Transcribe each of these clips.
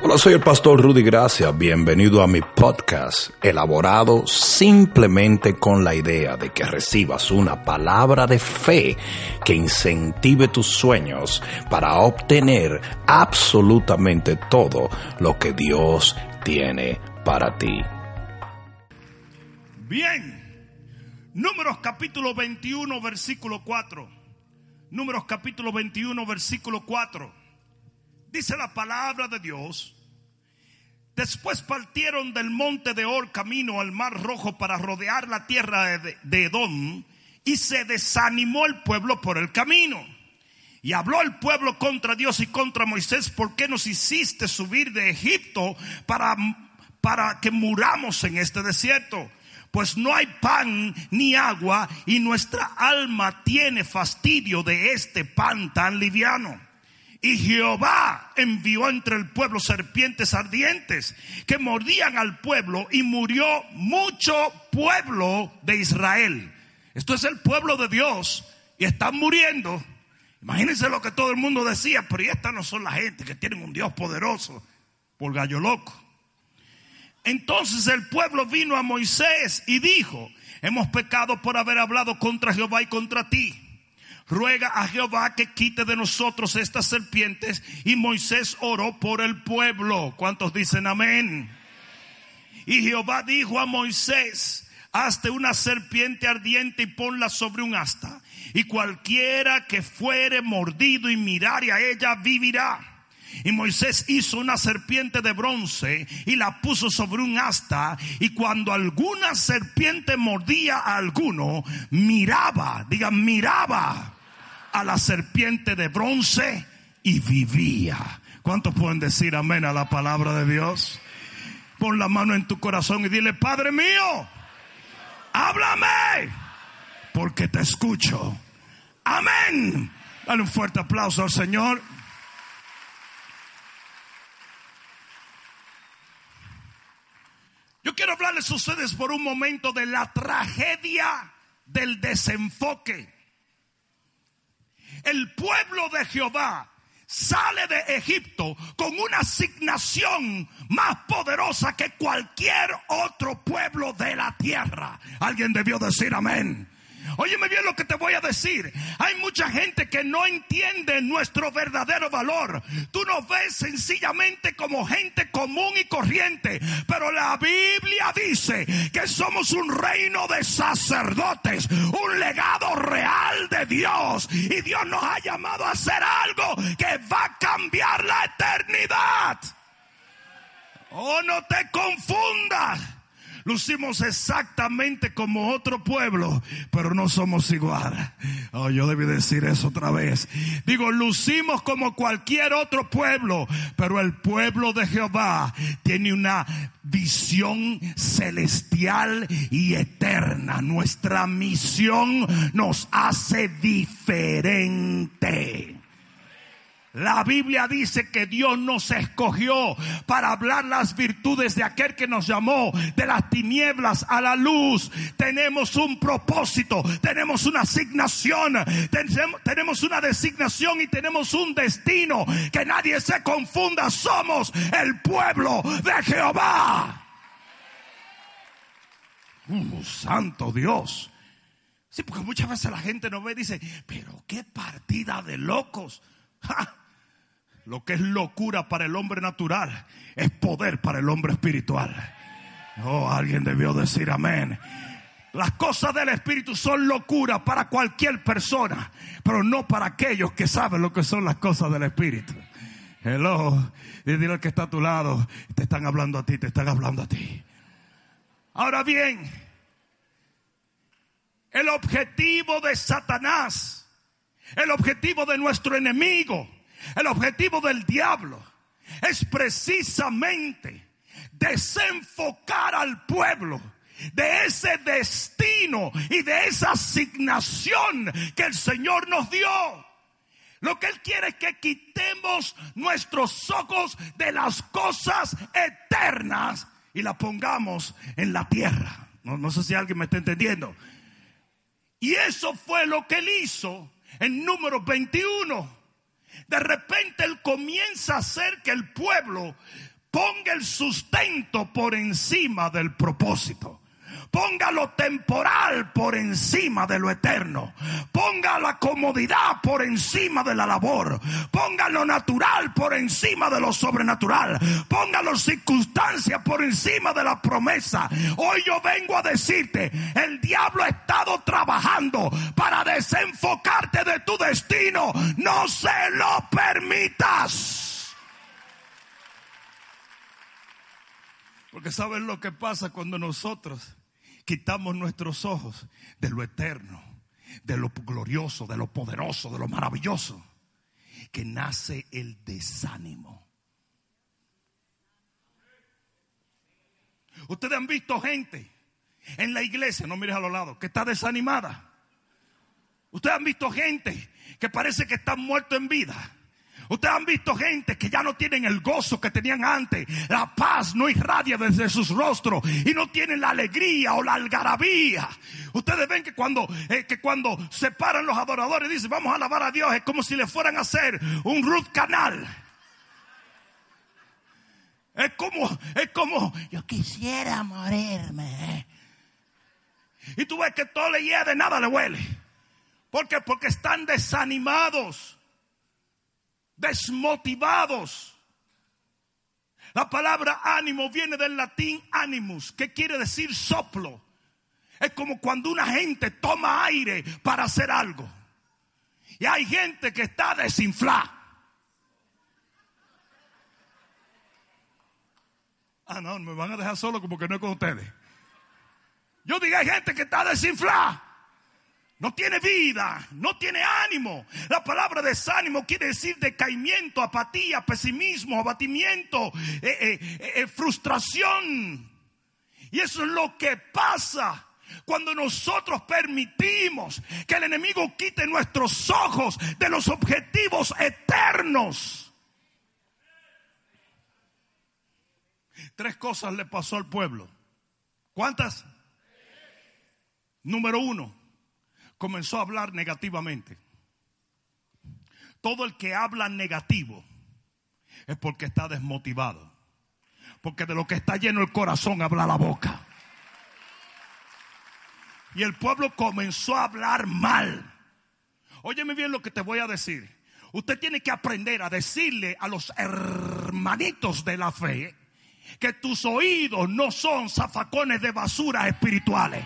Hola, soy el pastor Rudy Gracia. Bienvenido a mi podcast, elaborado simplemente con la idea de que recibas una palabra de fe que incentive tus sueños para obtener absolutamente todo lo que Dios tiene para ti. Bien, Números capítulo 21, versículo 4. Números capítulo 21, versículo 4. Dice la palabra de Dios. Después partieron del monte de Or camino al mar rojo para rodear la tierra de, Edom y se desanimó el pueblo por el camino. Y habló el pueblo contra Dios y contra Moisés, ¿por qué nos hiciste subir de Egipto para, para que muramos en este desierto? Pues no hay pan ni agua y nuestra alma tiene fastidio de este pan tan liviano. Y Jehová envió entre el pueblo serpientes ardientes que mordían al pueblo y murió mucho pueblo de Israel. Esto es el pueblo de Dios y están muriendo. Imagínense lo que todo el mundo decía, pero estas no son la gente que tienen un Dios poderoso por gallo loco. Entonces el pueblo vino a Moisés y dijo, hemos pecado por haber hablado contra Jehová y contra ti ruega a Jehová que quite de nosotros estas serpientes. Y Moisés oró por el pueblo. ¿Cuántos dicen amén? Y Jehová dijo a Moisés, hazte una serpiente ardiente y ponla sobre un asta. Y cualquiera que fuere mordido y mirare a ella vivirá. Y Moisés hizo una serpiente de bronce y la puso sobre un asta. Y cuando alguna serpiente mordía a alguno, miraba, digan, miraba a la serpiente de bronce y vivía. ¿Cuántos pueden decir amén a la palabra de Dios? Pon la mano en tu corazón y dile, Padre mío, háblame, porque te escucho. Amén. Dale un fuerte aplauso al Señor. Yo quiero hablarles a ustedes por un momento de la tragedia del desenfoque el pueblo de Jehová sale de Egipto con una asignación más poderosa que cualquier otro pueblo de la tierra. Alguien debió decir amén. Óyeme bien lo que te voy a decir. Hay mucha gente que no entiende nuestro verdadero valor. Tú nos ves sencillamente como gente común y corriente. Pero la Biblia dice que somos un reino de sacerdotes, un legado real de Dios. Y Dios nos ha llamado a hacer algo que va a cambiar la eternidad. Oh, no te confundas lucimos exactamente como otro pueblo, pero no somos igual. Oh, yo debí decir eso otra vez. Digo, lucimos como cualquier otro pueblo, pero el pueblo de Jehová tiene una visión celestial y eterna. Nuestra misión nos hace diferente. La Biblia dice que Dios nos escogió para hablar las virtudes de aquel que nos llamó de las tinieblas a la luz. Tenemos un propósito, tenemos una asignación, tenemos una designación y tenemos un destino. Que nadie se confunda, somos el pueblo de Jehová. Uh, santo Dios. Sí, porque muchas veces la gente nos ve y dice, pero qué partida de locos. Lo que es locura para el hombre natural es poder para el hombre espiritual. Oh, alguien debió decir amén. Las cosas del Espíritu son locura para cualquier persona, pero no para aquellos que saben lo que son las cosas del Espíritu. Hello, y dile al que está a tu lado, te están hablando a ti, te están hablando a ti. Ahora bien, el objetivo de Satanás, el objetivo de nuestro enemigo, el objetivo del diablo es precisamente desenfocar al pueblo de ese destino y de esa asignación que el Señor nos dio. Lo que Él quiere es que quitemos nuestros ojos de las cosas eternas y la pongamos en la tierra. No, no sé si alguien me está entendiendo. Y eso fue lo que Él hizo en número 21. De repente Él comienza a hacer que el pueblo ponga el sustento por encima del propósito. Ponga lo temporal por encima de lo eterno. Ponga la comodidad por encima de la labor. Ponga lo natural por encima de lo sobrenatural. Ponga las circunstancias por encima de la promesa. Hoy yo vengo a decirte, el diablo ha estado trabajando para desenfocarte de tu destino. No se lo permitas. Porque sabes lo que pasa cuando nosotros quitamos nuestros ojos de lo eterno, de lo glorioso, de lo poderoso, de lo maravilloso, que nace el desánimo. Ustedes han visto gente en la iglesia, no mires a los lados, que está desanimada. Ustedes han visto gente que parece que está muerto en vida Ustedes han visto gente que ya no tienen el gozo que tenían antes. La paz no irradia desde sus rostros y no tienen la alegría o la algarabía. Ustedes ven que cuando, eh, que cuando se paran los adoradores y dicen vamos a alabar a Dios, es como si le fueran a hacer un root canal. Es como, es como, yo quisiera morirme. Y tú ves que todo le hiede, nada le huele. ¿Por qué? Porque están desanimados desmotivados. La palabra ánimo viene del latín animus, que quiere decir soplo. Es como cuando una gente toma aire para hacer algo. Y hay gente que está desinflada. Ah, no, me van a dejar solo como que no es con ustedes. Yo digo, hay gente que está desinflada. No tiene vida, no tiene ánimo. La palabra desánimo quiere decir decaimiento, apatía, pesimismo, abatimiento, eh, eh, eh, frustración. Y eso es lo que pasa cuando nosotros permitimos que el enemigo quite nuestros ojos de los objetivos eternos. Tres cosas le pasó al pueblo. ¿Cuántas? Número uno, comenzó a hablar negativamente. Todo el que habla negativo es porque está desmotivado. Porque de lo que está lleno el corazón habla la boca. Y el pueblo comenzó a hablar mal. Óyeme bien lo que te voy a decir. Usted tiene que aprender a decirle a los hermanitos de la fe que tus oídos no son zafacones de basura espirituales.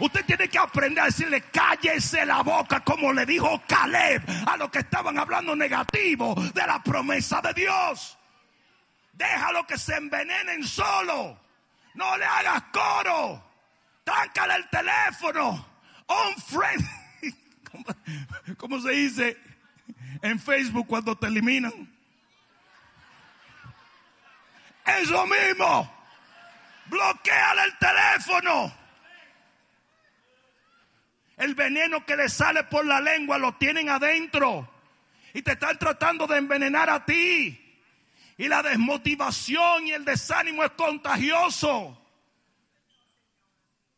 Usted tiene que aprender a decirle cállese la boca como le dijo Caleb a los que estaban hablando negativo de la promesa de Dios. Déjalo que se envenenen solo. No le hagas coro. Táncale el teléfono. On friend. ¿Cómo se dice en Facebook cuando te eliminan? Es lo mismo. Bloqueale el teléfono. El veneno que le sale por la lengua lo tienen adentro. Y te están tratando de envenenar a ti. Y la desmotivación y el desánimo es contagioso.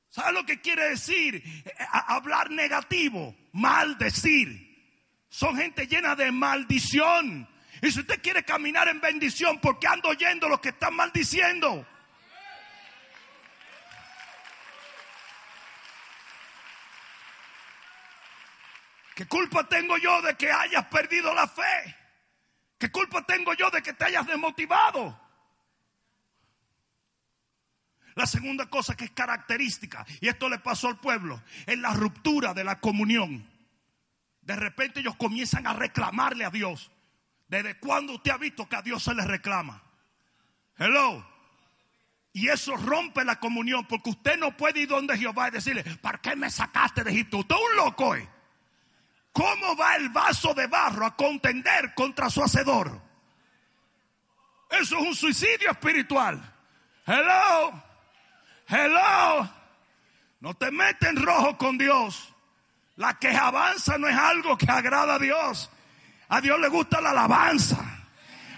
¿Sabes lo que quiere decir? Eh, hablar negativo, maldecir. Son gente llena de maldición. Y si usted quiere caminar en bendición, ¿por qué ando oyendo lo que están maldiciendo? ¿Qué culpa tengo yo de que hayas perdido la fe? ¿Qué culpa tengo yo de que te hayas desmotivado? La segunda cosa que es característica, y esto le pasó al pueblo, es la ruptura de la comunión. De repente ellos comienzan a reclamarle a Dios. ¿Desde cuándo usted ha visto que a Dios se le reclama? Hello. Y eso rompe la comunión porque usted no puede ir donde Jehová y decirle, ¿para qué me sacaste de Egipto? Usted es un loco. Eh? ¿Cómo va el vaso de barro a contender contra su hacedor? Eso es un suicidio espiritual. Hello. Hello. No te metes en rojo con Dios. La que avanza no es algo que agrada a Dios. A Dios le gusta la alabanza.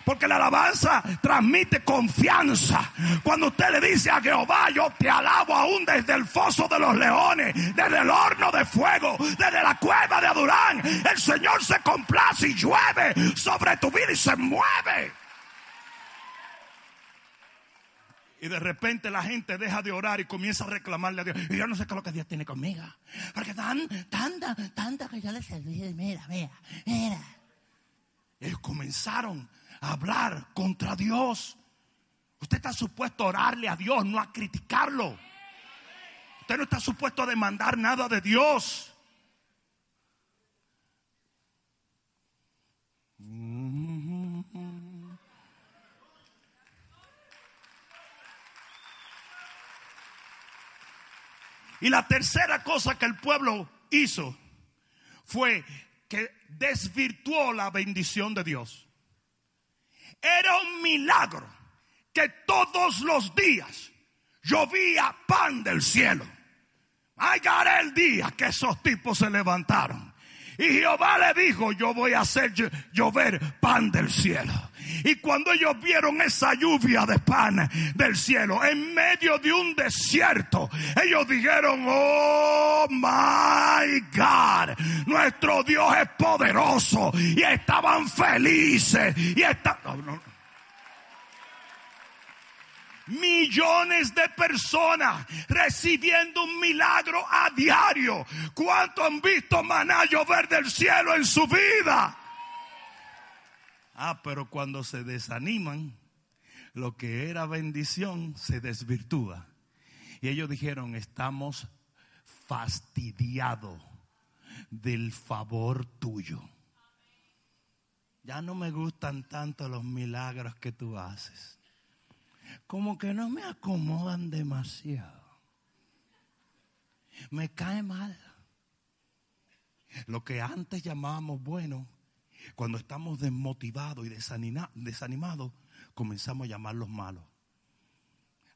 Porque la alabanza transmite confianza. Cuando usted le dice a Jehová, yo te alabo aún desde el foso de los leones, desde el horno de fuego, desde la cueva de Adurán, el Señor se complace y llueve sobre tu vida y se mueve. Y de repente la gente deja de orar y comienza a reclamarle a Dios. Y yo no sé qué es lo que Dios tiene conmigo. Porque tan, tanta, tanta que yo le serví. Mira, mira, mira. Ellos comenzaron hablar contra Dios. Usted está supuesto a orarle a Dios, no a criticarlo. Usted no está supuesto a demandar nada de Dios. Y la tercera cosa que el pueblo hizo fue que desvirtuó la bendición de Dios. Era un milagro que todos los días llovía pan del cielo. Allá el día que esos tipos se levantaron. Y Jehová le dijo, yo voy a hacer llover pan del cielo. Y cuando ellos vieron esa lluvia de pan del cielo en medio de un desierto, ellos dijeron, oh my God, nuestro Dios es poderoso. Y estaban felices. Y estaban... Millones de personas recibiendo un milagro a diario. ¿Cuánto han visto maná llover del cielo en su vida? Ah, pero cuando se desaniman, lo que era bendición se desvirtúa. Y ellos dijeron, estamos fastidiados del favor tuyo. Ya no me gustan tanto los milagros que tú haces como que no me acomodan demasiado. Me cae mal. Lo que antes llamábamos bueno, cuando estamos desmotivados y desanimados, comenzamos a llamarlos malos.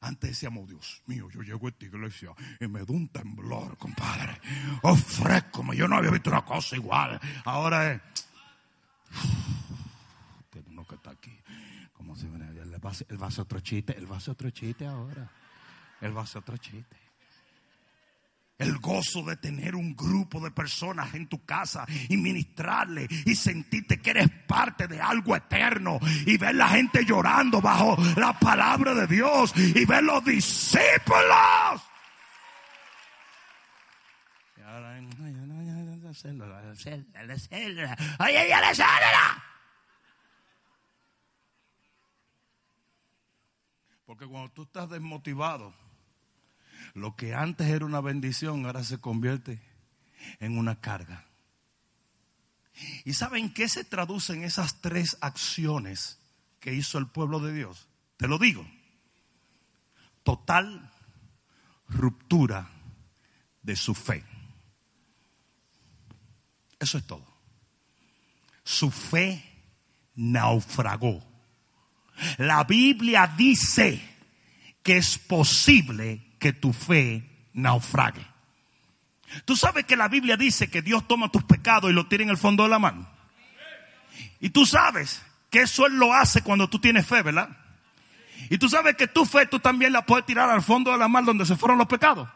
Antes decíamos, Dios mío, yo llego a esta iglesia y me da un temblor, compadre. Oh, fresco, yo no había visto una cosa igual. Ahora es. Tiene uno que está aquí. Como si el vaso, el vaso otro chiste, el vaso otro chiste ahora. El vaso otro chiste. El gozo de tener un grupo de personas en tu casa y ministrarle y sentirte que eres parte de algo eterno y ver la gente llorando bajo la palabra de Dios y ver los discípulos. Ay, ay, ay, Porque cuando tú estás desmotivado, lo que antes era una bendición ahora se convierte en una carga. ¿Y saben qué se traducen esas tres acciones que hizo el pueblo de Dios? Te lo digo. Total ruptura de su fe. Eso es todo. Su fe naufragó. La Biblia dice que es posible que tu fe naufrague. Tú sabes que la Biblia dice que Dios toma tus pecados y los tira en el fondo de la mano. Y tú sabes que eso Él lo hace cuando tú tienes fe, ¿verdad? Y tú sabes que tu fe tú también la puedes tirar al fondo de la mar donde se fueron los pecados.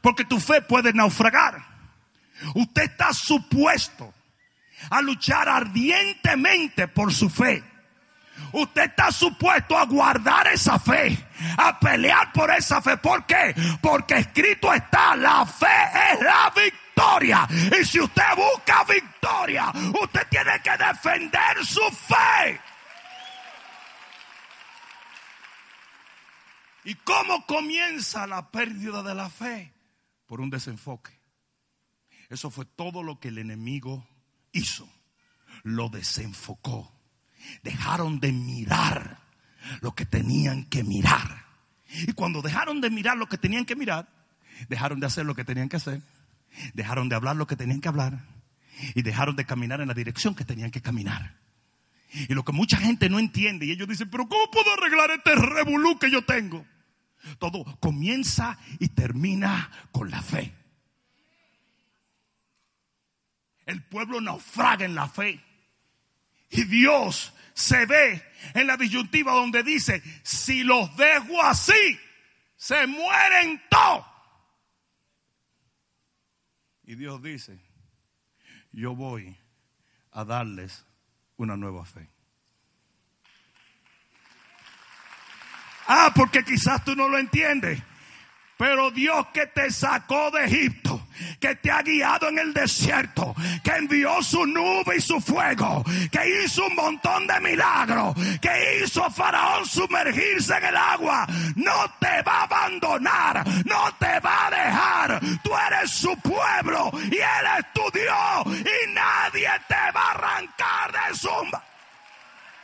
Porque tu fe puede naufragar. Usted está supuesto a luchar ardientemente por su fe. Usted está supuesto a guardar esa fe, a pelear por esa fe. ¿Por qué? Porque escrito está, la fe es la victoria. Y si usted busca victoria, usted tiene que defender su fe. ¿Y cómo comienza la pérdida de la fe? Por un desenfoque. Eso fue todo lo que el enemigo hizo. Lo desenfocó dejaron de mirar lo que tenían que mirar. Y cuando dejaron de mirar lo que tenían que mirar, dejaron de hacer lo que tenían que hacer, dejaron de hablar lo que tenían que hablar y dejaron de caminar en la dirección que tenían que caminar. Y lo que mucha gente no entiende, y ellos dicen, pero ¿cómo puedo arreglar este revolú que yo tengo? Todo comienza y termina con la fe. El pueblo naufraga en la fe. Y Dios se ve en la disyuntiva donde dice, si los dejo así, se mueren todos. Y Dios dice, yo voy a darles una nueva fe. Ah, porque quizás tú no lo entiendes. Pero Dios que te sacó de Egipto, que te ha guiado en el desierto, que envió su nube y su fuego, que hizo un montón de milagros, que hizo a Faraón sumergirse en el agua, no te va a abandonar, no te va a dejar. Tú eres su pueblo y Él es tu Dios y nadie te va a arrancar de su...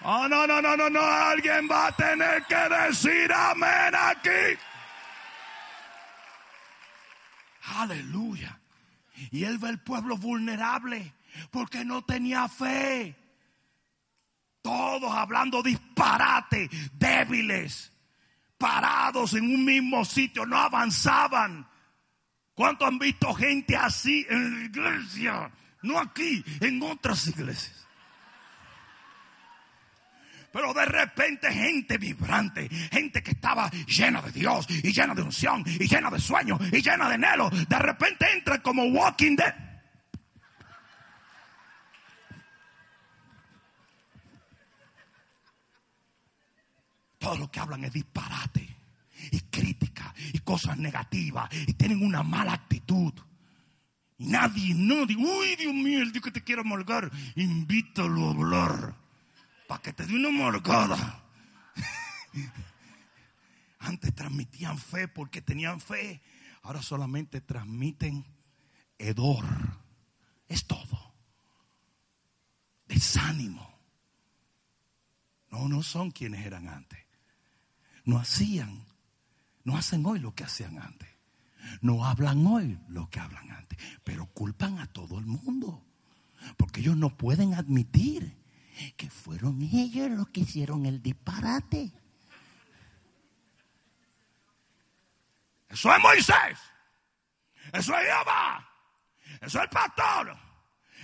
Oh, no, no, no, no, no, alguien va a tener que decir amén aquí. Aleluya. Y él ve el pueblo vulnerable porque no tenía fe. Todos hablando disparate, débiles, parados en un mismo sitio, no avanzaban. ¿Cuánto han visto gente así en la iglesia? No aquí, en otras iglesias. Pero de repente gente vibrante, gente que estaba llena de Dios y llena de unción y llena de sueños y llena de anhelo, de repente entra como Walking Dead. Todo lo que hablan es disparate y crítica y cosas negativas y tienen una mala actitud. Nadie, no, digo, uy, Dios mío, el Dios que te quiero amargar, invítalo a hablar para que te dé una morgada. Antes transmitían fe porque tenían fe. Ahora solamente transmiten hedor. Es todo. Desánimo. No, no son quienes eran antes. No hacían, no hacen hoy lo que hacían antes. No hablan hoy lo que hablan antes. Pero culpan a todo el mundo. Porque ellos no pueden admitir que fueron ellos los que hicieron el disparate. Eso es Moisés. Eso es Jehová. Eso es el pastor.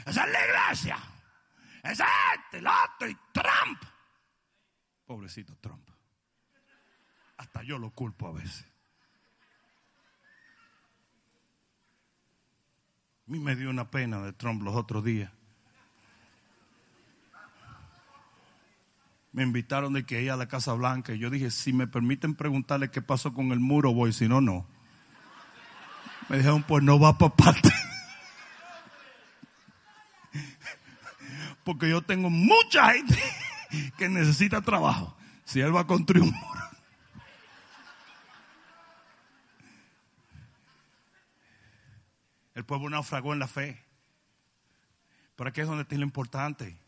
Eso es la iglesia. Eso es este, el otro y Trump. Pobrecito Trump. Hasta yo lo culpo a veces. A mí me dio una pena de Trump los otros días. Me invitaron de que ir a la Casa Blanca y yo dije, si me permiten preguntarle qué pasó con el muro, voy, si no, no. Me dijeron, pues no va para parte. Porque yo tengo mucha gente que necesita trabajo. Si él va a construir un muro. El pueblo naufragó en la fe. Pero aquí es donde está lo importante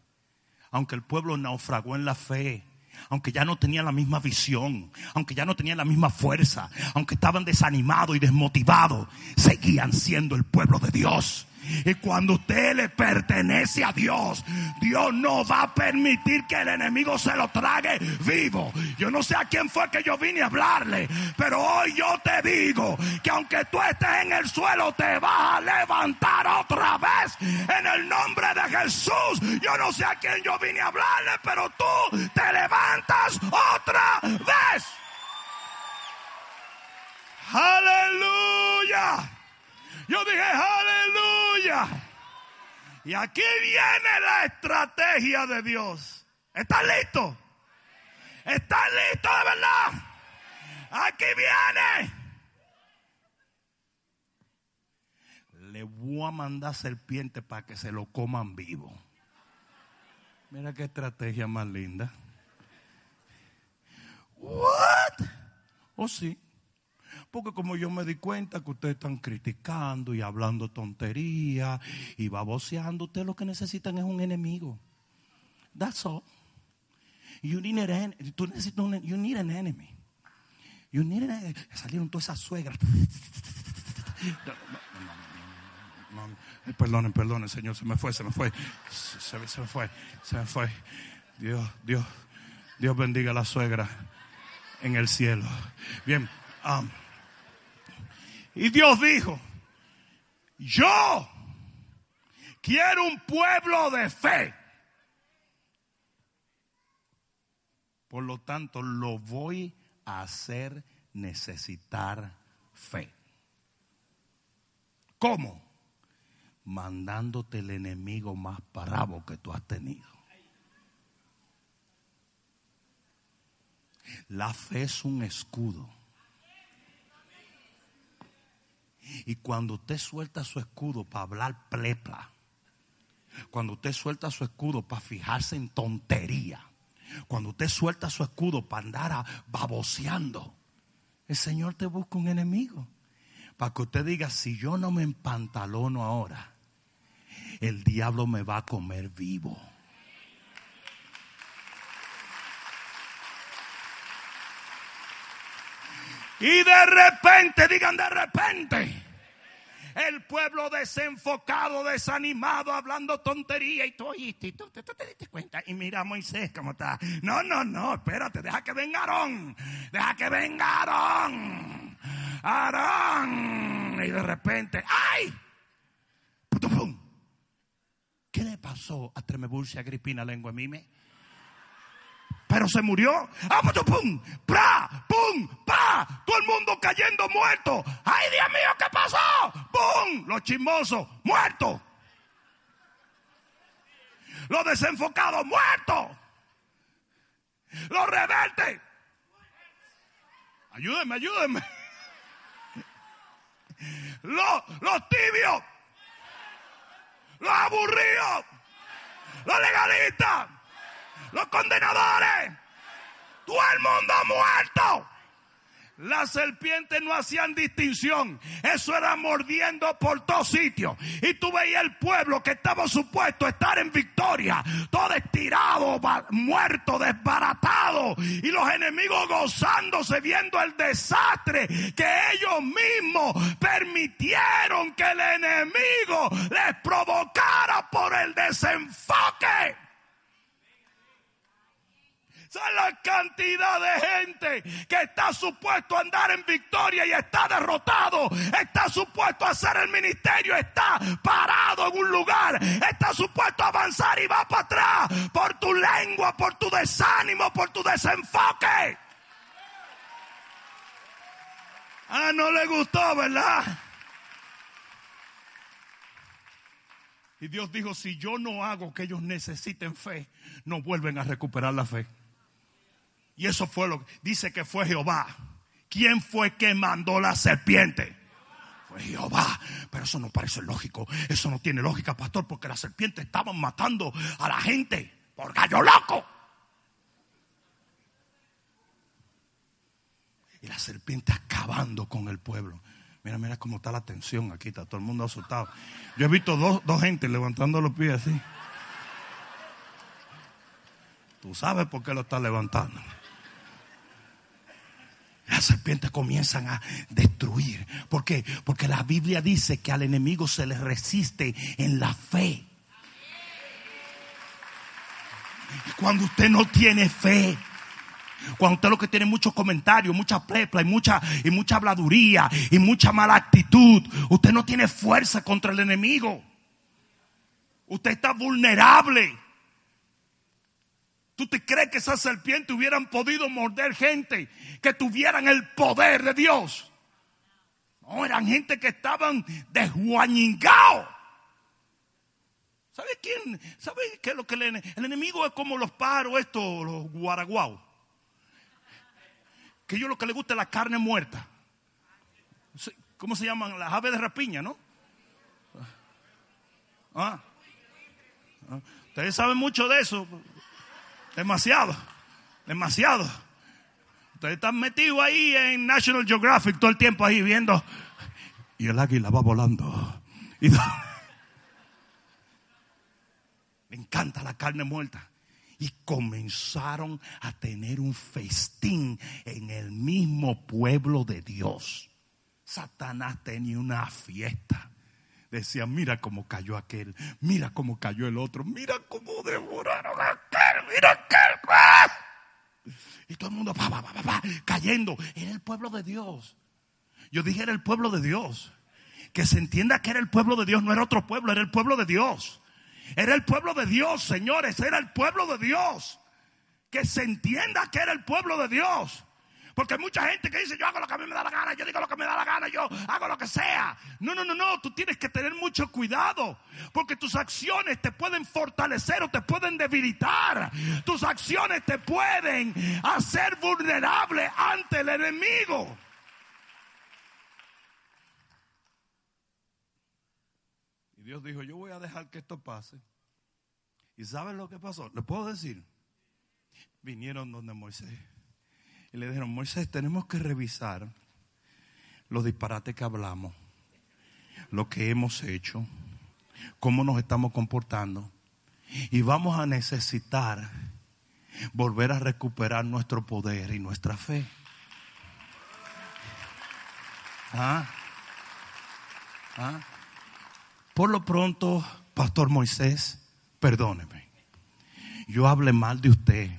aunque el pueblo naufragó en la fe, aunque ya no tenían la misma visión, aunque ya no tenían la misma fuerza, aunque estaban desanimados y desmotivados, seguían siendo el pueblo de Dios. Y cuando usted le pertenece a Dios, Dios no va a permitir que el enemigo se lo trague vivo. Yo no sé a quién fue que yo vine a hablarle, pero hoy yo te digo que aunque tú estés en el suelo, te vas a levantar otra vez en el nombre de Jesús. Yo no sé a quién yo vine a hablarle, pero tú te levantas otra vez. Aleluya. Yo dije, aleluya. Y aquí viene la estrategia de Dios. ¿Estás listo? ¿Estás listo de verdad? Aquí viene. Le voy a mandar serpiente para que se lo coman vivo. Mira qué estrategia más linda. What? Oh sí. Porque como yo me di cuenta que ustedes están criticando y hablando tonterías y baboseando, ustedes lo que necesitan es un enemigo. That's all. You need an, tú you need an enemy. You need an enemy. Salieron todas esas suegras. Perdonen, perdonen, Señor, se me fue, se me fue. Se, me fue, se me fue. Dios, Dios, Dios bendiga a la suegra en el cielo. Bien, um, y Dios dijo, yo quiero un pueblo de fe. Por lo tanto, lo voy a hacer necesitar fe. ¿Cómo? Mandándote el enemigo más bravo que tú has tenido. La fe es un escudo. Y cuando usted suelta su escudo para hablar plepla, cuando usted suelta su escudo para fijarse en tontería, cuando usted suelta su escudo para andar baboseando, el Señor te busca un enemigo. Para que usted diga, si yo no me empantalono ahora, el diablo me va a comer vivo. Y de repente, digan de repente, el pueblo desenfocado, desanimado, hablando tontería y tú oíste, tú, te diste cuenta. Y mira a Moisés cómo está. No, no, no, espérate, deja que venga Aarón. Deja que venga Aarón. Aarón. Y de repente, ¡ay! ¿Qué le pasó a Tremebulcia Agripina Lengua Mime? Pero se murió. ¡Ah, pum! ¡Pra! ¡Pum! ¡Pa! Todo el mundo cayendo muerto. ¡Ay, Dios mío, qué pasó! ¡Pum! Los chismosos, muertos. Los desenfocados, muertos. Los rebeldes. Ayúdenme, ayúdenme. Los, los tibios. Los aburridos. Los legalistas los condenadores, todo el mundo muerto. Las serpientes no hacían distinción. Eso era mordiendo por todos sitios. Y tú veías el pueblo que estaba supuesto a estar en victoria. Todo estirado, muerto, desbaratado. Y los enemigos gozándose viendo el desastre que ellos mismos permitieron que el enemigo les provocara por el desenfoque la cantidad de gente que está supuesto a andar en victoria y está derrotado. Está supuesto a hacer el ministerio. Está parado en un lugar. Está supuesto a avanzar y va para atrás por tu lengua, por tu desánimo, por tu desenfoque. Ah, no le gustó, ¿verdad? Y Dios dijo, si yo no hago que ellos necesiten fe, no vuelven a recuperar la fe. Y eso fue lo que dice que fue Jehová. ¿Quién fue que mandó la serpiente? Fue Jehová. Pero eso no parece lógico. Eso no tiene lógica, pastor, porque las serpientes estaban matando a la gente por gallo loco. Y la serpiente acabando con el pueblo. Mira, mira cómo está la tensión aquí, está todo el mundo asustado. Yo he visto dos, dos gente levantando los pies así. Tú sabes por qué lo está levantando las serpientes comienzan a destruir. ¿Por qué? Porque la Biblia dice que al enemigo se le resiste en la fe. Cuando usted no tiene fe, cuando usted lo que tiene muchos comentarios, mucha plepla y mucha, y mucha habladuría y mucha mala actitud, usted no tiene fuerza contra el enemigo. Usted está vulnerable. ¿Tú te crees que esas serpientes hubieran podido morder gente que tuvieran el poder de Dios? No, eran gente que estaban desguañingados. ¿Sabe quién? ¿Sabe qué es lo que el, el enemigo es como los paros estos, los guaraguaos? Que ellos lo que les gusta es la carne muerta. ¿Cómo se llaman? Las aves de rapiña, ¿no? ¿Ah? ¿Ah? Ustedes saben mucho de eso. Demasiado, demasiado. Ustedes están metidos ahí en National Geographic todo el tiempo ahí viendo. Y el águila va volando. Me encanta la carne muerta. Y comenzaron a tener un festín en el mismo pueblo de Dios. Satanás tenía una fiesta. Decía, mira cómo cayó aquel, mira cómo cayó el otro, mira cómo devoraron a aquel, mira aquel. Y todo el mundo cayendo. Era el pueblo de Dios. Yo dije, era el pueblo de Dios. Que se entienda que era el pueblo de Dios, no era otro pueblo, era el pueblo de Dios. Era el pueblo de Dios, señores, era el pueblo de Dios que se entienda que era el pueblo de Dios. Porque hay mucha gente que dice, yo hago lo que a mí me da la gana, yo digo lo que me da la gana, yo hago lo que sea. No, no, no, no, tú tienes que tener mucho cuidado. Porque tus acciones te pueden fortalecer o te pueden debilitar. Tus acciones te pueden hacer vulnerable ante el enemigo. Y Dios dijo, yo voy a dejar que esto pase. ¿Y saben lo que pasó? ¿Le puedo decir? Vinieron donde Moisés le dijeron, Moisés, tenemos que revisar los disparates que hablamos, lo que hemos hecho, cómo nos estamos comportando. Y vamos a necesitar volver a recuperar nuestro poder y nuestra fe. ¿Ah? ¿Ah? Por lo pronto, Pastor Moisés, perdóneme. Yo hablé mal de usted,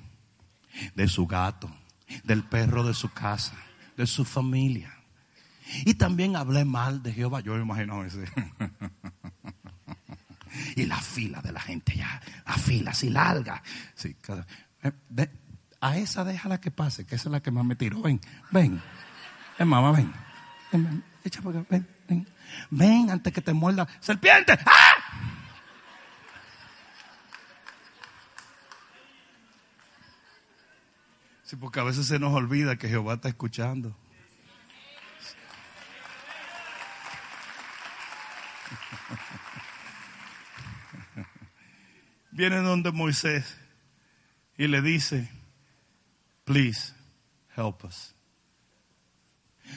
de su gato, del perro de su casa, de su familia. Y también hablé mal de Jehová. Yo me imagino ese. y la fila de la gente ya, la fila así larga. Sí, eh, a esa déjala que pase, que esa es la que más me tiró. Ven, ven. Ven, mamá, ven. Ven, Echa por acá. Ven, ven. Ven antes que te muerda. ¡Serpiente! ¡Ah! Sí, porque a veces se nos olvida que Jehová está escuchando. Viene donde Moisés y le dice, please help us.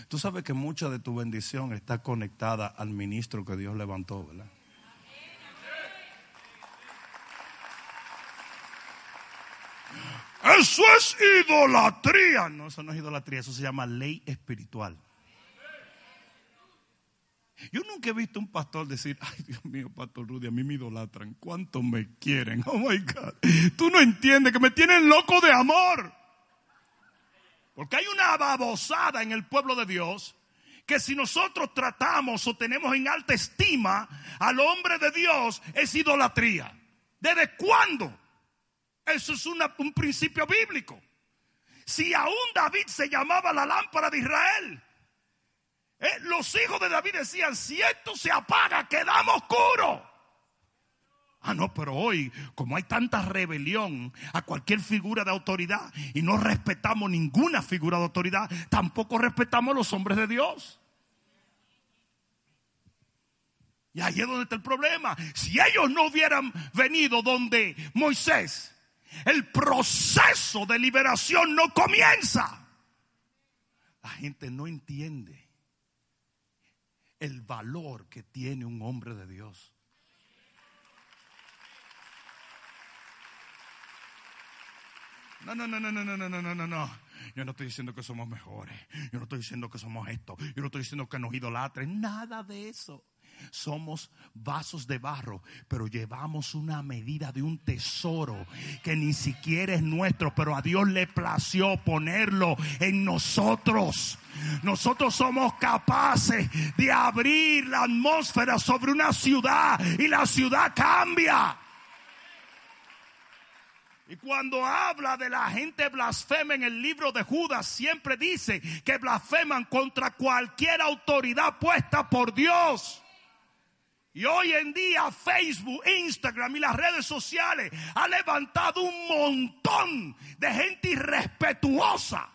Tú sabes que mucha de tu bendición está conectada al ministro que Dios levantó, ¿verdad? Eso es idolatría. No, eso no es idolatría, eso se llama ley espiritual. Yo nunca he visto un pastor decir, ay Dios mío, Pastor Rudy, a mí me idolatran. ¿Cuánto me quieren? Oh my God. Tú no entiendes que me tienen loco de amor. Porque hay una babosada en el pueblo de Dios que si nosotros tratamos o tenemos en alta estima al hombre de Dios es idolatría. ¿Desde cuándo? Eso es un principio bíblico. Si aún David se llamaba la lámpara de Israel, eh, los hijos de David decían, si esto se apaga, quedamos oscuro. Ah, no, pero hoy, como hay tanta rebelión a cualquier figura de autoridad y no respetamos ninguna figura de autoridad, tampoco respetamos a los hombres de Dios. Y ahí es donde está el problema. Si ellos no hubieran venido donde Moisés el proceso de liberación no comienza. La gente no entiende el valor que tiene un hombre de Dios. No, no, no, no, no, no, no, no, no, no. Yo no estoy diciendo que somos mejores. Yo no estoy diciendo que somos esto. Yo no estoy diciendo que nos idolatren. Nada de eso. Somos vasos de barro, pero llevamos una medida de un tesoro que ni siquiera es nuestro, pero a Dios le plació ponerlo en nosotros. Nosotros somos capaces de abrir la atmósfera sobre una ciudad y la ciudad cambia. Y cuando habla de la gente blasfema en el libro de Judas, siempre dice que blasfeman contra cualquier autoridad puesta por Dios. Y hoy en día Facebook, Instagram y las redes sociales ha levantado un montón de gente irrespetuosa.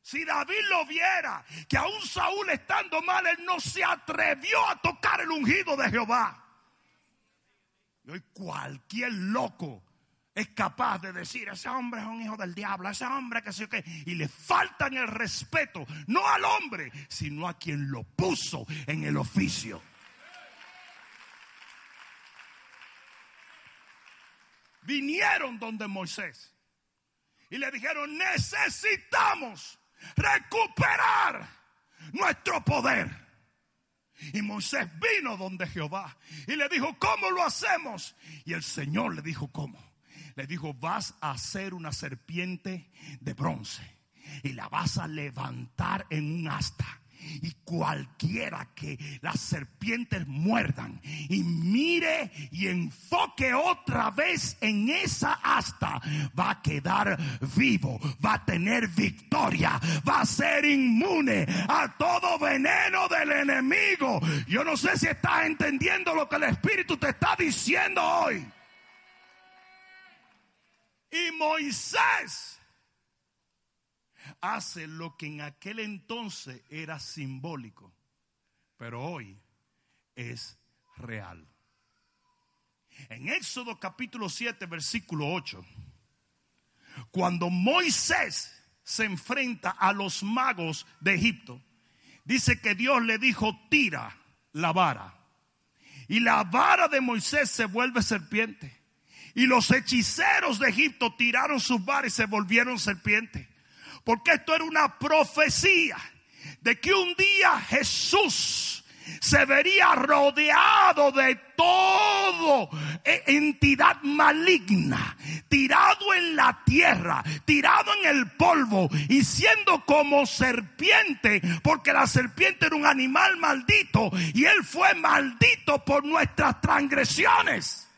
Si David lo viera, que aún Saúl estando mal, él no se atrevió a tocar el ungido de Jehová. Y hoy cualquier loco es capaz de decir, ese hombre es un hijo del diablo, ese hombre que sé qué, y le faltan el respeto, no al hombre, sino a quien lo puso en el oficio. Vinieron donde Moisés y le dijeron, necesitamos recuperar nuestro poder. Y Moisés vino donde Jehová y le dijo, ¿cómo lo hacemos? Y el Señor le dijo, ¿cómo? Le dijo, vas a hacer una serpiente de bronce y la vas a levantar en un asta Y cualquiera que las serpientes muerdan y mire y enfoque otra vez en esa asta, va a quedar vivo, va a tener victoria, va a ser inmune a todo veneno del enemigo. Yo no sé si estás entendiendo lo que el Espíritu te está diciendo hoy. Y Moisés hace lo que en aquel entonces era simbólico, pero hoy es real. En Éxodo capítulo 7, versículo 8, cuando Moisés se enfrenta a los magos de Egipto, dice que Dios le dijo, tira la vara. Y la vara de Moisés se vuelve serpiente. Y los hechiceros de Egipto tiraron sus varas y se volvieron serpientes. Porque esto era una profecía de que un día Jesús se vería rodeado de todo eh, entidad maligna, tirado en la tierra, tirado en el polvo y siendo como serpiente, porque la serpiente era un animal maldito y él fue maldito por nuestras transgresiones.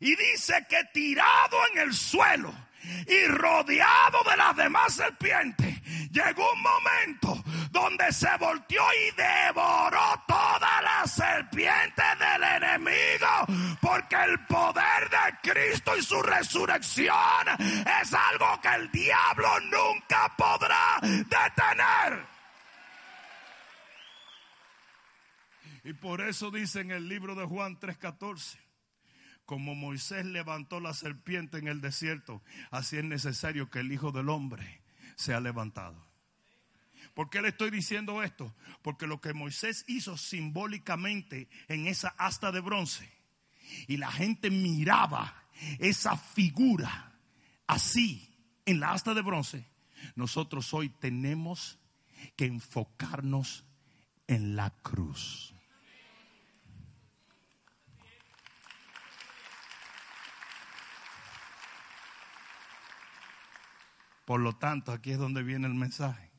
Y dice que tirado en el suelo y rodeado de las demás serpientes, llegó un momento donde se volteó y devoró todas las serpientes del enemigo, porque el poder de Cristo y su resurrección es algo que el diablo nunca podrá detener. Y por eso dice en el libro de Juan 3:14, como Moisés levantó la serpiente en el desierto, así es necesario que el Hijo del Hombre sea levantado. ¿Por qué le estoy diciendo esto? Porque lo que Moisés hizo simbólicamente en esa asta de bronce y la gente miraba esa figura así en la asta de bronce, nosotros hoy tenemos que enfocarnos en la cruz. Por lo tanto, aquí es donde viene el mensaje.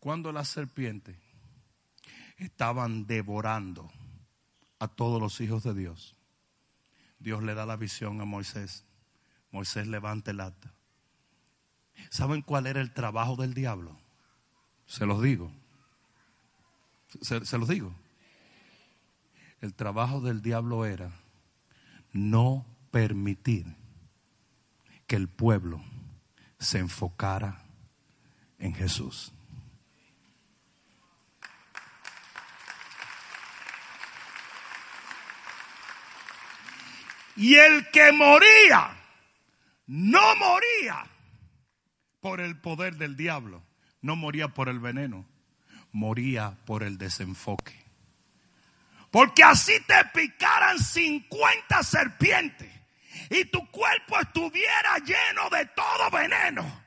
Cuando las serpientes estaban devorando a todos los hijos de Dios, Dios le da la visión a Moisés. Moisés levanta el acta. ¿Saben cuál era el trabajo del diablo? Se los digo. Se, se los digo. El trabajo del diablo era no permitir que el pueblo se enfocara en Jesús. Y el que moría, no moría por el poder del diablo, no moría por el veneno, moría por el desenfoque. Porque así te picaran 50 serpientes y tu cuerpo estuviera lleno de todo veneno.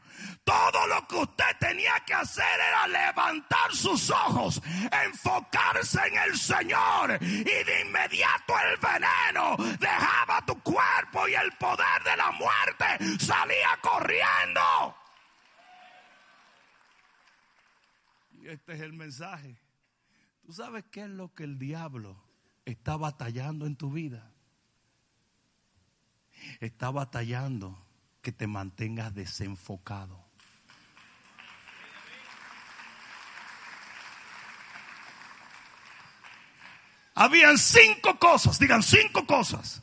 Todo lo que usted tenía que hacer era levantar sus ojos, enfocarse en el Señor y de inmediato el veneno dejaba tu cuerpo y el poder de la muerte salía corriendo. Y este es el mensaje. ¿Tú sabes qué es lo que el diablo está batallando en tu vida? Está batallando que te mantengas desenfocado. Habían cinco cosas, digan cinco cosas,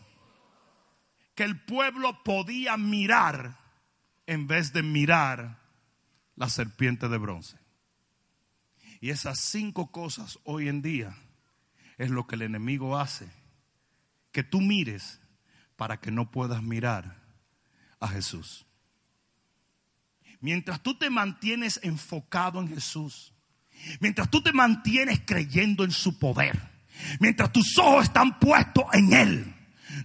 que el pueblo podía mirar en vez de mirar la serpiente de bronce. Y esas cinco cosas hoy en día es lo que el enemigo hace. Que tú mires para que no puedas mirar a Jesús. Mientras tú te mantienes enfocado en Jesús, mientras tú te mantienes creyendo en su poder, mientras tus ojos están puestos en Él,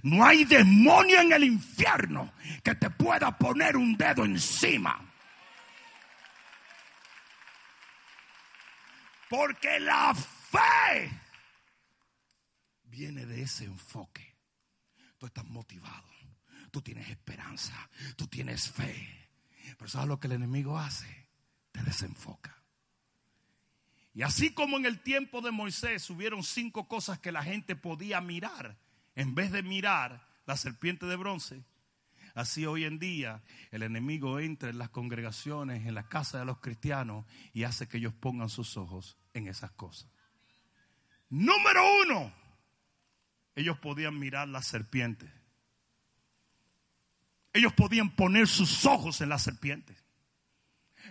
no hay demonio en el infierno que te pueda poner un dedo encima. Porque la fe viene de ese enfoque tú estás motivado, tú tienes esperanza, tú tienes fe. Pero ¿sabes lo que el enemigo hace? Te desenfoca. Y así como en el tiempo de Moisés hubieron cinco cosas que la gente podía mirar, en vez de mirar la serpiente de bronce, así hoy en día el enemigo entra en las congregaciones, en la casa de los cristianos y hace que ellos pongan sus ojos en esas cosas. Número uno, ellos podían mirar la serpiente. Ellos podían poner sus ojos en la serpiente.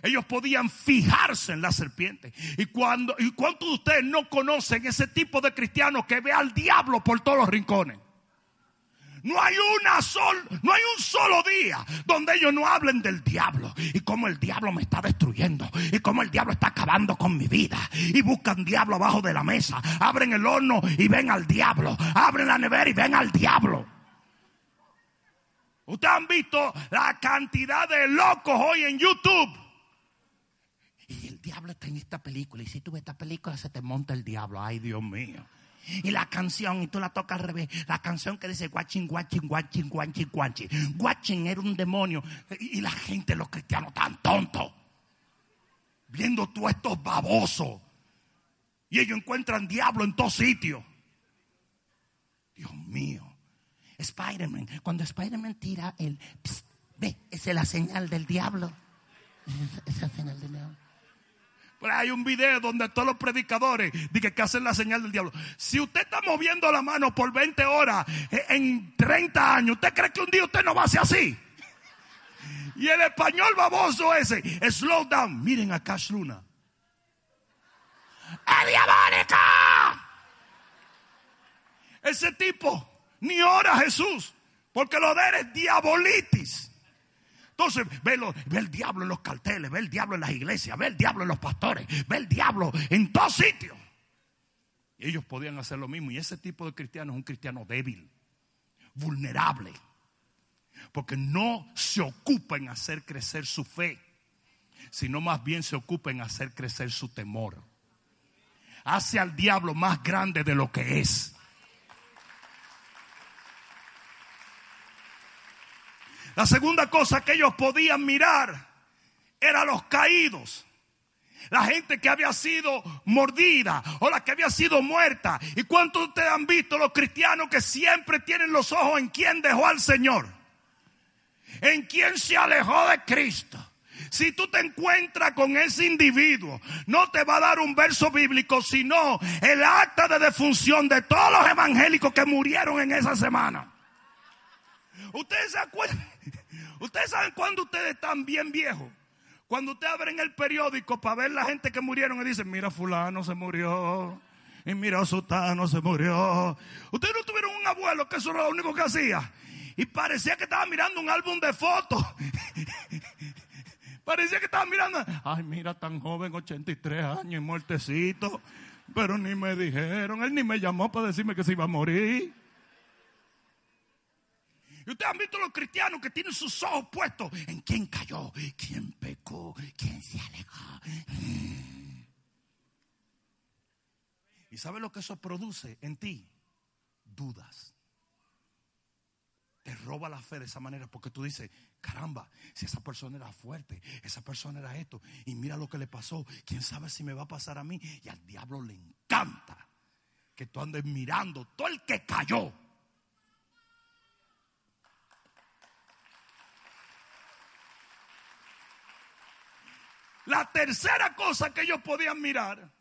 Ellos podían fijarse en la serpiente. ¿Y, cuando, ¿Y cuántos de ustedes no conocen ese tipo de cristiano que ve al diablo por todos los rincones? No hay una sol, no hay un solo día donde ellos no hablen del diablo y cómo el diablo me está destruyendo y cómo el diablo está acabando con mi vida y buscan diablo abajo de la mesa, abren el horno y ven al diablo, abren la nevera y ven al diablo. Ustedes han visto la cantidad de locos hoy en YouTube y el diablo está en esta película. Y si tú ves esta película, se te monta el diablo. Ay, Dios mío. Y la canción, y tú la tocas al revés, la canción que dice guachín, guachín, guachín, guachín, guachín. Guachín era un demonio. Y la gente, los cristianos, tan tontos. Viendo tú estos babosos. Y ellos encuentran diablo en todos sitios. Dios mío. Spider-Man, cuando Spider-Man tira el... ve, es la señal del diablo. Esa es la señal del diablo. Pero hay un video donde todos los predicadores dicen que hacen la señal del diablo. Si usted está moviendo la mano por 20 horas eh, en 30 años, ¿usted cree que un día usted no va a ser así? Y el español baboso ese, slow down. Miren a Cash Luna. ¡Es diabólica! Ese tipo ni ora a Jesús, porque lo de él diabolitis. Entonces ve, el diablo en los carteles, ve el diablo en las iglesias, ve el diablo en los pastores, ve el diablo en todos sitios. Ellos podían hacer lo mismo. Y ese tipo de cristiano es un cristiano débil, vulnerable, porque no se ocupa en hacer crecer su fe, sino más bien se ocupa en hacer crecer su temor. Hace al diablo más grande de lo que es. La segunda cosa que ellos podían mirar era los caídos. La gente que había sido mordida o la que había sido muerta. ¿Y cuántos de ustedes han visto los cristianos que siempre tienen los ojos en quien dejó al Señor? En quien se alejó de Cristo. Si tú te encuentras con ese individuo, no te va a dar un verso bíblico, sino el acta de defunción de todos los evangélicos que murieron en esa semana. Ustedes se acuerdan, ustedes saben cuando ustedes están bien viejos. Cuando ustedes abren el periódico para ver la gente que murieron y dicen, mira fulano se murió. Y mira Sotano se murió. Ustedes no tuvieron un abuelo que eso era lo único que hacía. Y parecía que estaba mirando un álbum de fotos. parecía que estaba mirando. Ay, mira, tan joven, 83 años y muertecito. Pero ni me dijeron, él ni me llamó para decirme que se iba a morir. Y ustedes han visto los cristianos que tienen sus ojos puestos en quién cayó, quién pecó, quién se alejó. ¿Y sabe lo que eso produce en ti? Dudas. Te roba la fe de esa manera porque tú dices, caramba, si esa persona era fuerte, esa persona era esto, y mira lo que le pasó, quién sabe si me va a pasar a mí. Y al diablo le encanta que tú andes mirando todo el que cayó La tercera cosa que ellos podían mirar,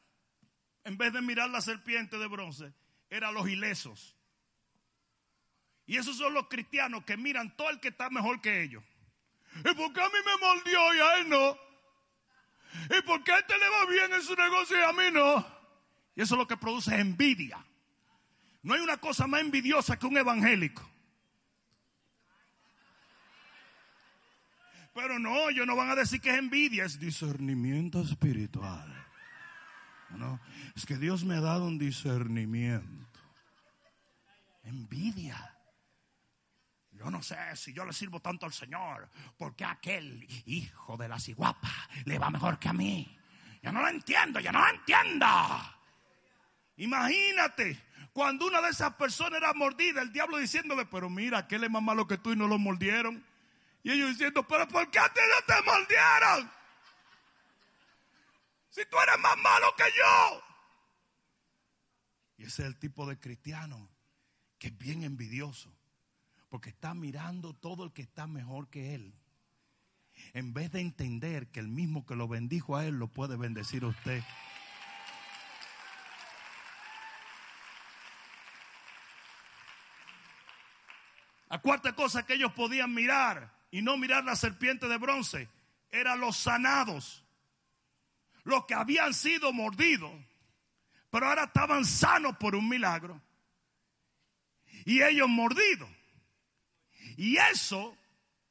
en vez de mirar la serpiente de bronce, era los ilesos. Y esos son los cristianos que miran todo el que está mejor que ellos. ¿Y por qué a mí me mordió y a él no? ¿Y por qué a este le va bien en su negocio y a mí no? Y eso es lo que produce envidia. No hay una cosa más envidiosa que un evangélico. Pero no, ellos no van a decir que es envidia, es discernimiento espiritual. No, es que Dios me ha dado un discernimiento. Envidia. Yo no sé si yo le sirvo tanto al Señor, porque aquel hijo de la ciguapa le va mejor que a mí. Yo no lo entiendo, yo no lo entiendo. Imagínate cuando una de esas personas era mordida, el diablo diciéndole, pero mira, aquel es más malo que tú y no lo mordieron. Y ellos diciendo, pero ¿por qué a ti no te mordieron? Si tú eres más malo que yo. Y ese es el tipo de cristiano que es bien envidioso. Porque está mirando todo el que está mejor que él. En vez de entender que el mismo que lo bendijo a él lo puede bendecir a usted. La cuarta cosa que ellos podían mirar y no mirar la serpiente de bronce eran los sanados, los que habían sido mordidos, pero ahora estaban sanos por un milagro. Y ellos mordidos. Y eso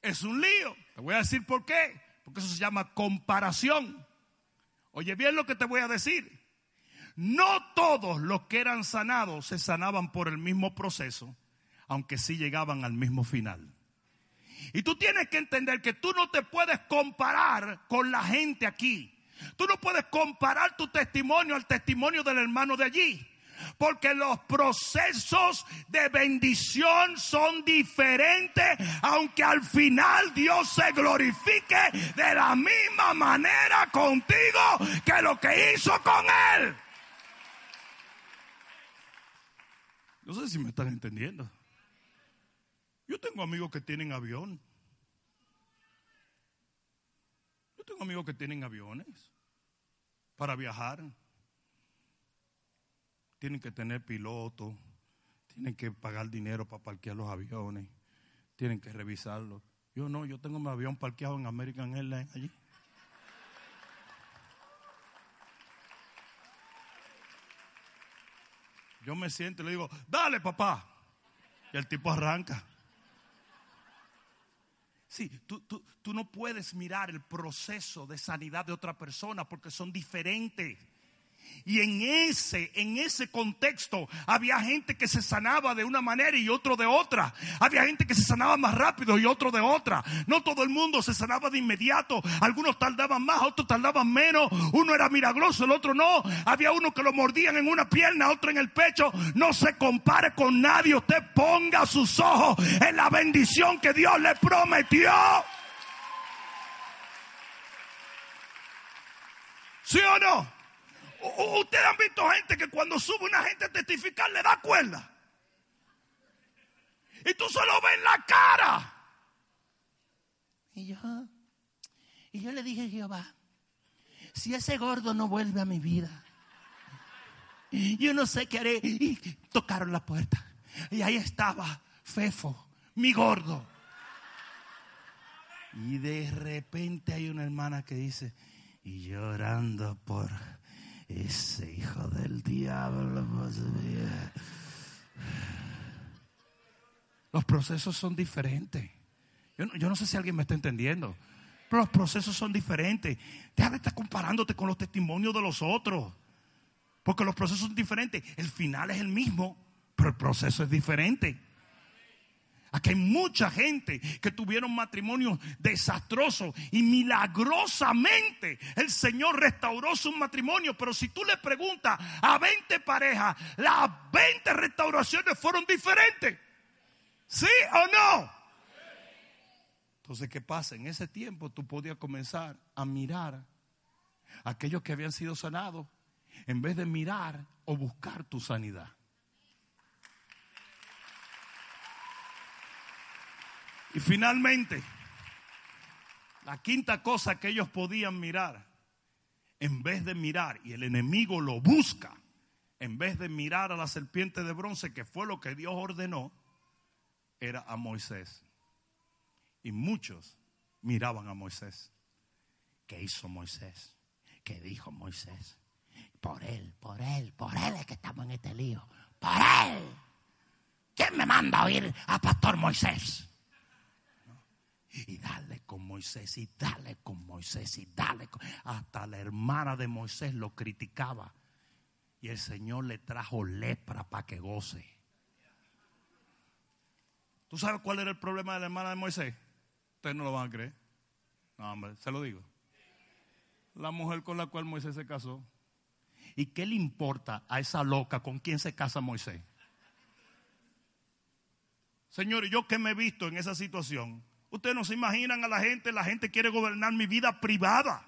es un lío. Te voy a decir por qué. Porque eso se llama comparación. Oye bien lo que te voy a decir. No todos los que eran sanados se sanaban por el mismo proceso, aunque sí llegaban al mismo final. Y tú tienes que entender que tú no te puedes comparar con la gente aquí. Tú no puedes comparar tu testimonio al testimonio del hermano de allí. Porque los procesos de bendición son diferentes, aunque al final Dios se glorifique de la misma manera contigo que lo que hizo con Él. No sé si me están entendiendo. Yo tengo amigos que tienen avión. Yo tengo amigos que tienen aviones para viajar. Tienen que tener piloto, tienen que pagar dinero para parquear los aviones, tienen que revisarlos. Yo no, yo tengo mi avión parqueado en American Airlines allí. Yo me siento y le digo, dale papá. Y el tipo arranca. Sí, tú, tú, tú, no puedes mirar el proceso de sanidad de otra persona porque son diferentes. Y en ese, en ese contexto había gente que se sanaba de una manera y otro de otra. Había gente que se sanaba más rápido y otro de otra. No todo el mundo se sanaba de inmediato. Algunos tardaban más, otros tardaban menos. Uno era milagroso, el otro no. Había uno que lo mordían en una pierna, otro en el pecho. No se compare con nadie. Usted ponga sus ojos en la bendición que Dios le prometió. ¿Sí o no? Ustedes han visto gente que cuando sube una gente a testificar le da cuerda. Y tú solo ves la cara. Y yo, y yo le dije Jehová, si ese gordo no vuelve a mi vida, yo no sé qué haré. Y tocaron la puerta. Y ahí estaba Fefo, mi gordo. Y de repente hay una hermana que dice, y llorando por ese hijo del diablo. Pues, los procesos son diferentes. Yo no, sé si alguien me está entendiendo. Pero los procesos son diferentes. Deja de estar comparándote con los testimonios de los otros. Porque los procesos son diferentes. El final es el mismo, pero el proceso es diferente. Aquí hay mucha gente que tuvieron matrimonios desastrosos y milagrosamente el Señor restauró su matrimonio. Pero si tú le preguntas a 20 parejas, las 20 restauraciones fueron diferentes. ¿Sí o no? Entonces, ¿qué pasa? En ese tiempo tú podías comenzar a mirar a aquellos que habían sido sanados en vez de mirar o buscar tu sanidad. Y finalmente, la quinta cosa que ellos podían mirar, en vez de mirar, y el enemigo lo busca, en vez de mirar a la serpiente de bronce, que fue lo que Dios ordenó, era a Moisés. Y muchos miraban a Moisés. ¿Qué hizo Moisés? ¿Qué dijo Moisés? Por él, por él, por él es que estamos en este lío. Por él. ¿Quién me manda a oír a Pastor Moisés? Y dale con Moisés y dale con Moisés y dale con... Hasta la hermana de Moisés lo criticaba y el Señor le trajo lepra para que goce. ¿Tú sabes cuál era el problema de la hermana de Moisés? Ustedes no lo van a creer. No, hombre, se lo digo. La mujer con la cual Moisés se casó. ¿Y qué le importa a esa loca con quien se casa Moisés? Señores, yo que me he visto en esa situación, Ustedes no se imaginan a la gente, la gente quiere gobernar mi vida privada.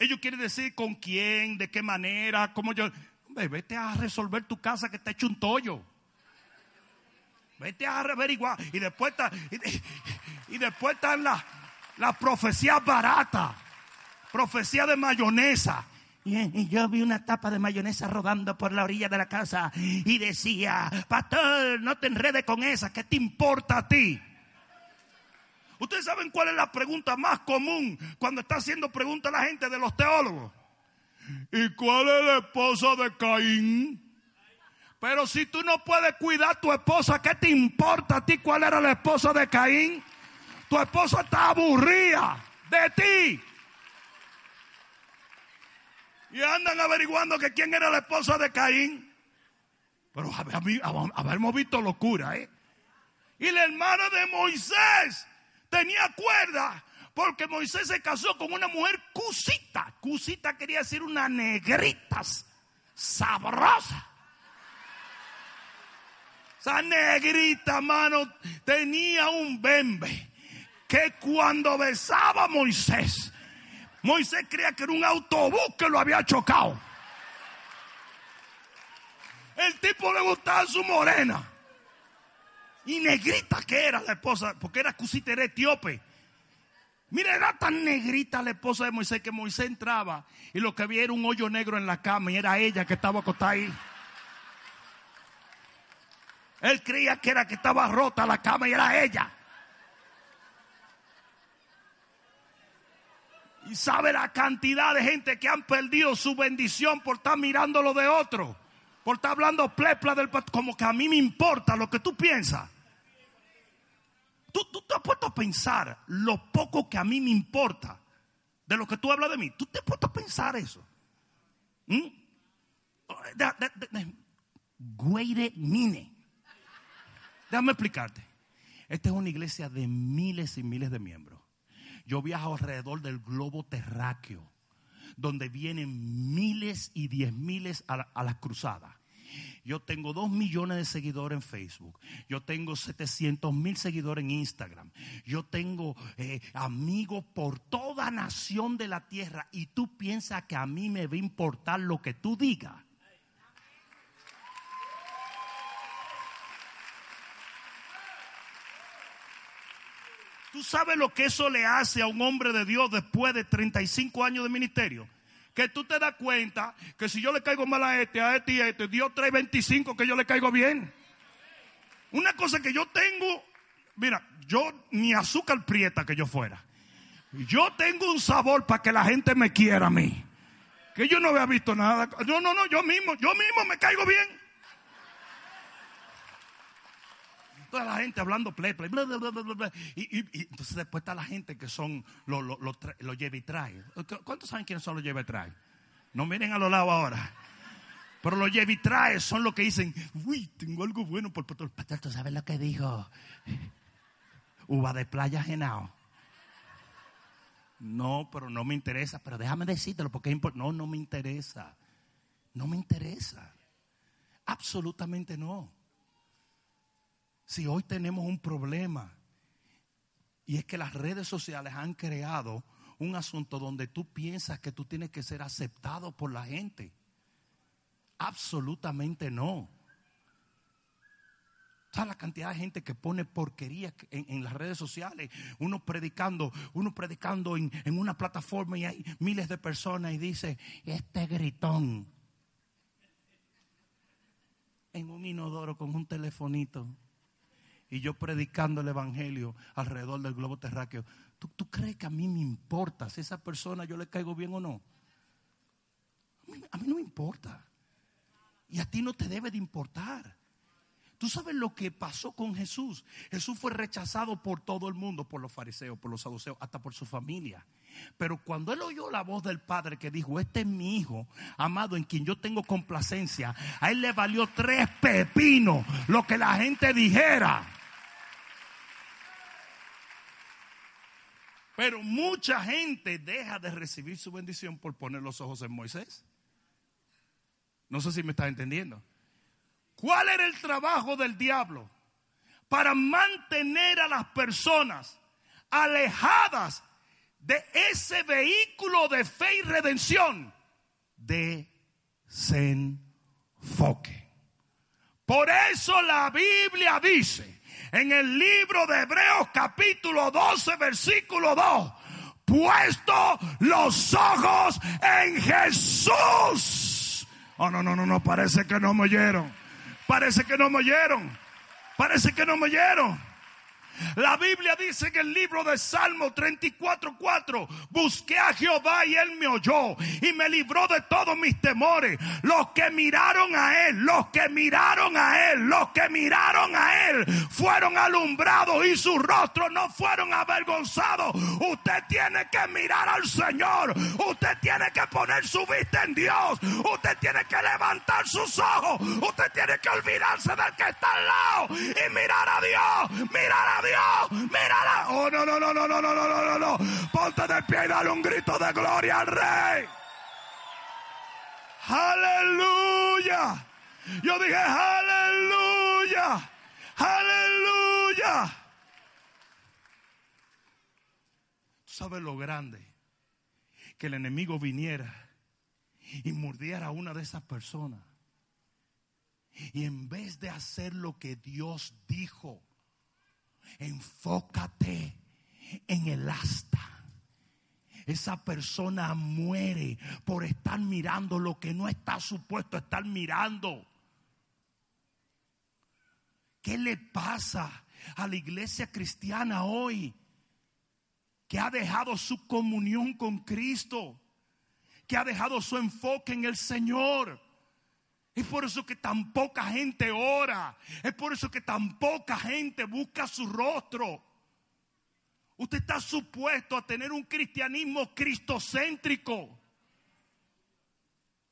Ellos quieren decir con quién, de qué manera, cómo yo. Hombre, vete a resolver tu casa que está hecho un tollo. Vete a averiguar. Y después está, y, después están las la profecías baratas. Profecía de mayonesa. Y, y yo vi una tapa de mayonesa rodando por la orilla de la casa y decía, pastor, no te enredes con esa, ¿qué te importa a ti? Ustedes saben cuál es la pregunta más común cuando está haciendo preguntas la gente de los teólogos. ¿Y cuál es la esposa de Caín? Pero si tú no puedes cuidar a tu esposa, ¿qué te importa a ti cuál era la esposa de Caín? Tu esposa está aburrida de ti. Y andan averiguando que quién era la esposa de Caín. Pero habíamos visto locura, ¿eh? Y la hermana de Moisés tenía cuerda porque Moisés se casó con una mujer cusita. Cusita quería decir una negrita sabrosa. Esa negrita, mano, tenía un bembe que cuando besaba a Moisés, Moisés creía que era un autobús que lo había chocado. El tipo le gustaba su morena. Y negrita que era la esposa, porque era cusita, era etíope. Mira, era tan negrita la esposa de Moisés que Moisés entraba y lo que había era un hoyo negro en la cama y era ella que estaba acostada ahí. Él creía que era que estaba rota la cama y era ella. Y sabe la cantidad de gente que han perdido su bendición por estar mirando lo de otro. Por estar hablando plepla del como que a mí me importa lo que tú piensas. Tú, te has puesto a pensar lo poco que a mí me importa de lo que tú hablas de mí. Tú te has puesto a pensar eso. ¿Mm? Guaire Mine. Déjame explicarte. Esta es una iglesia de miles y miles de miembros. Yo viajo alrededor del globo terráqueo, donde vienen miles y diez miles a, la, las cruzadas. Yo tengo dos millones de seguidores en Facebook. Yo tengo 700 mil seguidores en Instagram. Yo tengo eh, amigos por toda nación de la tierra. Y tú piensas que a mí me va a importar lo que tú digas. ¿Tú sabes lo que eso le hace a un hombre de Dios después de 35 años de ministerio? Que tú te das cuenta que si yo le caigo mal a este, a este y a este, Dios trae 25 que yo le caigo bien. Una cosa que yo tengo, mira, yo ni azúcar prieta que yo fuera. Yo tengo un sabor para que la gente me quiera a mí. Que yo no había visto nada. No, no, no, yo mismo, yo mismo me caigo bien. Toda la gente hablando pleple, y, y, entonces después está la gente que son los, los, los trae. ¿Cuántos saben quiénes son los lleve trae? No miren a los lados ahora. Pero los lleve trae son los que dicen, uy, tengo algo bueno por el pastor. ¿Tú sabes lo que dijo? Uva de playa genao. No, pero no me interesa. Pero déjame decírtelo porque es importante. No, no me interesa. No me interesa. Absolutamente no si hoy tenemos un problema y es que las redes sociales han creado un asunto donde tú piensas que tú tienes que ser aceptado por la gente? Absolutamente no. ¿Sabes la cantidad de gente que pone porquería en, las redes sociales? Uno predicando, uno predicando en, en, una plataforma y hay miles de personas y dice, este gritón en un inodoro con un telefonito y yo predicando el evangelio alrededor del globo terráqueo, ¿tú, ¿tú, crees que a mí me importa si esa persona yo le caigo bien o no? A mí, a mí no me importa. Y a ti no te debe de importar. Tú sabes lo que pasó con Jesús. Jesús fue rechazado por todo el mundo, por los fariseos, por los saduceos, hasta por su familia. Pero cuando él oyó la voz del Padre que dijo, este es mi hijo, amado, en quien yo tengo complacencia, a él le valió tres pepinos lo que la gente dijera. Pero mucha gente deja de recibir su bendición por poner los ojos en Moisés. No sé si me está entendiendo. ¿Cuál era el trabajo del diablo? Para mantener a las personas alejadas de ese vehículo de fe y redención, desenfoque. Por eso la Biblia dice en el libro de Hebreos capítulo 12 versículo 2, puesto los ojos en Jesús. Oh, no, no, no, no, parece que no me oyeron. Parece que no me oyeron. Parece que no me oyeron. La Biblia dice en el libro de Salmo 34:4, busqué a Jehová y él me oyó y me libró de todos mis temores. Los que miraron a él, los que miraron a él, los que miraron a él fueron alumbrados y sus rostros no fueron avergonzados. Usted tiene que mirar al Señor. Usted tiene que poner su vista en Dios. Usted tiene que levantar sus ojos. Usted tiene que olvidarse del que está al lado y mirar a Dios. Mirar a Dios. Mírala. Oh, no, no, no, no, no, no, no, no, no, no. Ponte de pie y dale un grito de gloria al Rey. Aleluya. Yo dije, aleluya. Aleluya. ¿Tú sabes lo grande? Que el enemigo viniera y mordiera a una de esas personas. Y en vez de hacer lo que Dios dijo, enfócate en el asta. Esa persona muere por estar mirando lo que no está supuesto estar mirando. ¿Qué le pasa a la iglesia cristiana hoy? Que ha dejado su comunión con Cristo, que ha dejado su enfoque en el Señor. Es por eso que tan poca gente ora. Es por eso que tan poca gente busca su rostro. Usted está supuesto a tener un cristianismo cristocéntrico.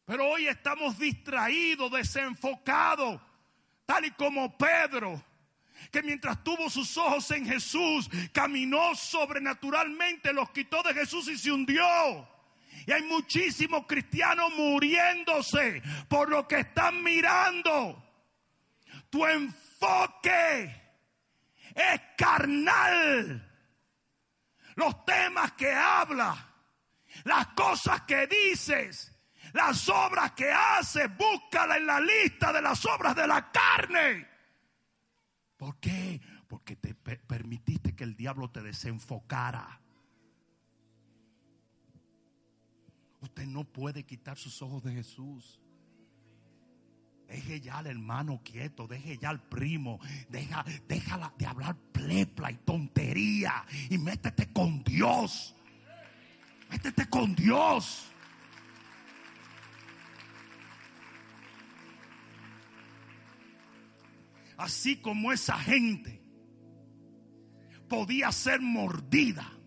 Pero hoy estamos distraídos, desenfocados, tal y como Pedro, que mientras tuvo sus ojos en Jesús, caminó sobrenaturalmente, los quitó de Jesús y se hundió. Y hay muchísimos cristianos muriéndose por lo que están mirando. Tu enfoque es carnal. Los temas que habla, las cosas que dices, las obras que haces, búscala en la lista de las obras de la carne. ¿Por qué? Porque te permitiste que el diablo te desenfocara. Usted no puede quitar sus ojos de Jesús. Deje ya al hermano quieto, deje ya al primo, deja, déjala de hablar plepla y tontería y métete con Dios. Métete con Dios. Así como esa gente podía ser mordida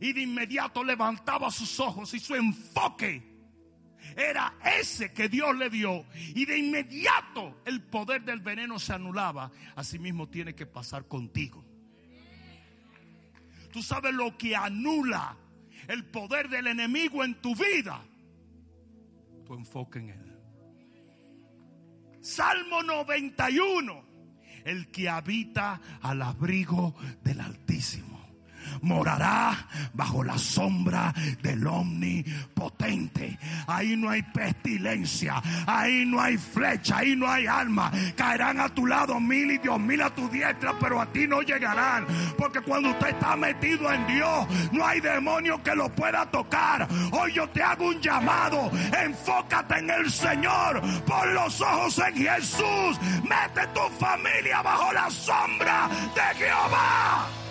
y de inmediato levantaba sus ojos y su enfoque era ese que Dios le dio. Y de inmediato el poder del veneno se anulaba. Asimismo tiene que pasar contigo. Tú sabes lo que anula el poder del enemigo en tu vida. Tu enfoque en él. Salmo 91. El que habita al abrigo del Altísimo morará bajo la sombra del omnipotente. Ahí no hay pestilencia, ahí no hay flecha, ahí no hay alma. Caerán a tu lado mil y dios mil a tu diestra, pero a ti no llegarán. Porque cuando usted está metido en Dios, no hay demonio que lo pueda tocar. Hoy yo te hago un llamado. Enfócate en el Señor. Pon los ojos en Jesús. Mete tu familia bajo la sombra de Jehová.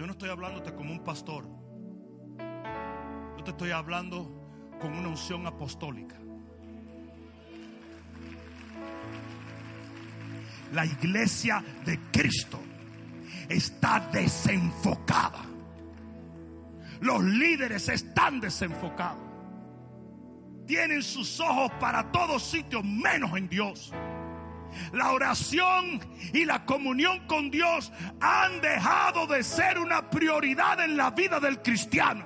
Yo no estoy hablándote como un pastor. Yo te estoy hablando con una unción apostólica. La iglesia de Cristo está desenfocada. Los líderes están desenfocados. Tienen sus ojos para todos sitios menos en Dios. La oración y la comunión con Dios han dejado de ser una prioridad en la vida del cristiano.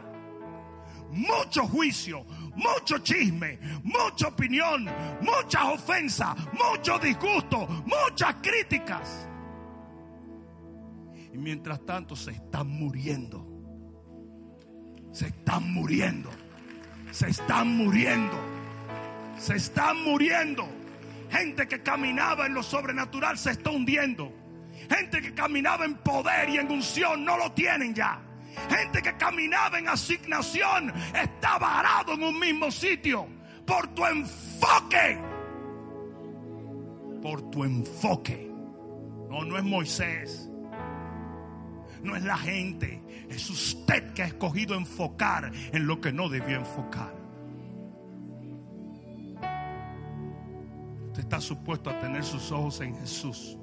Mucho juicio, mucho chisme, mucha opinión, muchas ofensas, mucho disgusto, muchas críticas. Y mientras tanto se están muriendo. Se están muriendo. Se están muriendo. Se están muriendo. Gente que caminaba en lo sobrenatural se está hundiendo. Gente que caminaba en poder y en unción no lo tienen ya. Gente que caminaba en asignación está varado en un mismo sitio. Por tu enfoque. Por tu enfoque. No, no es Moisés. No es la gente. Es usted que ha escogido enfocar en lo que no debió enfocar. Usted está supuesto a tener sus ojos en Jesús.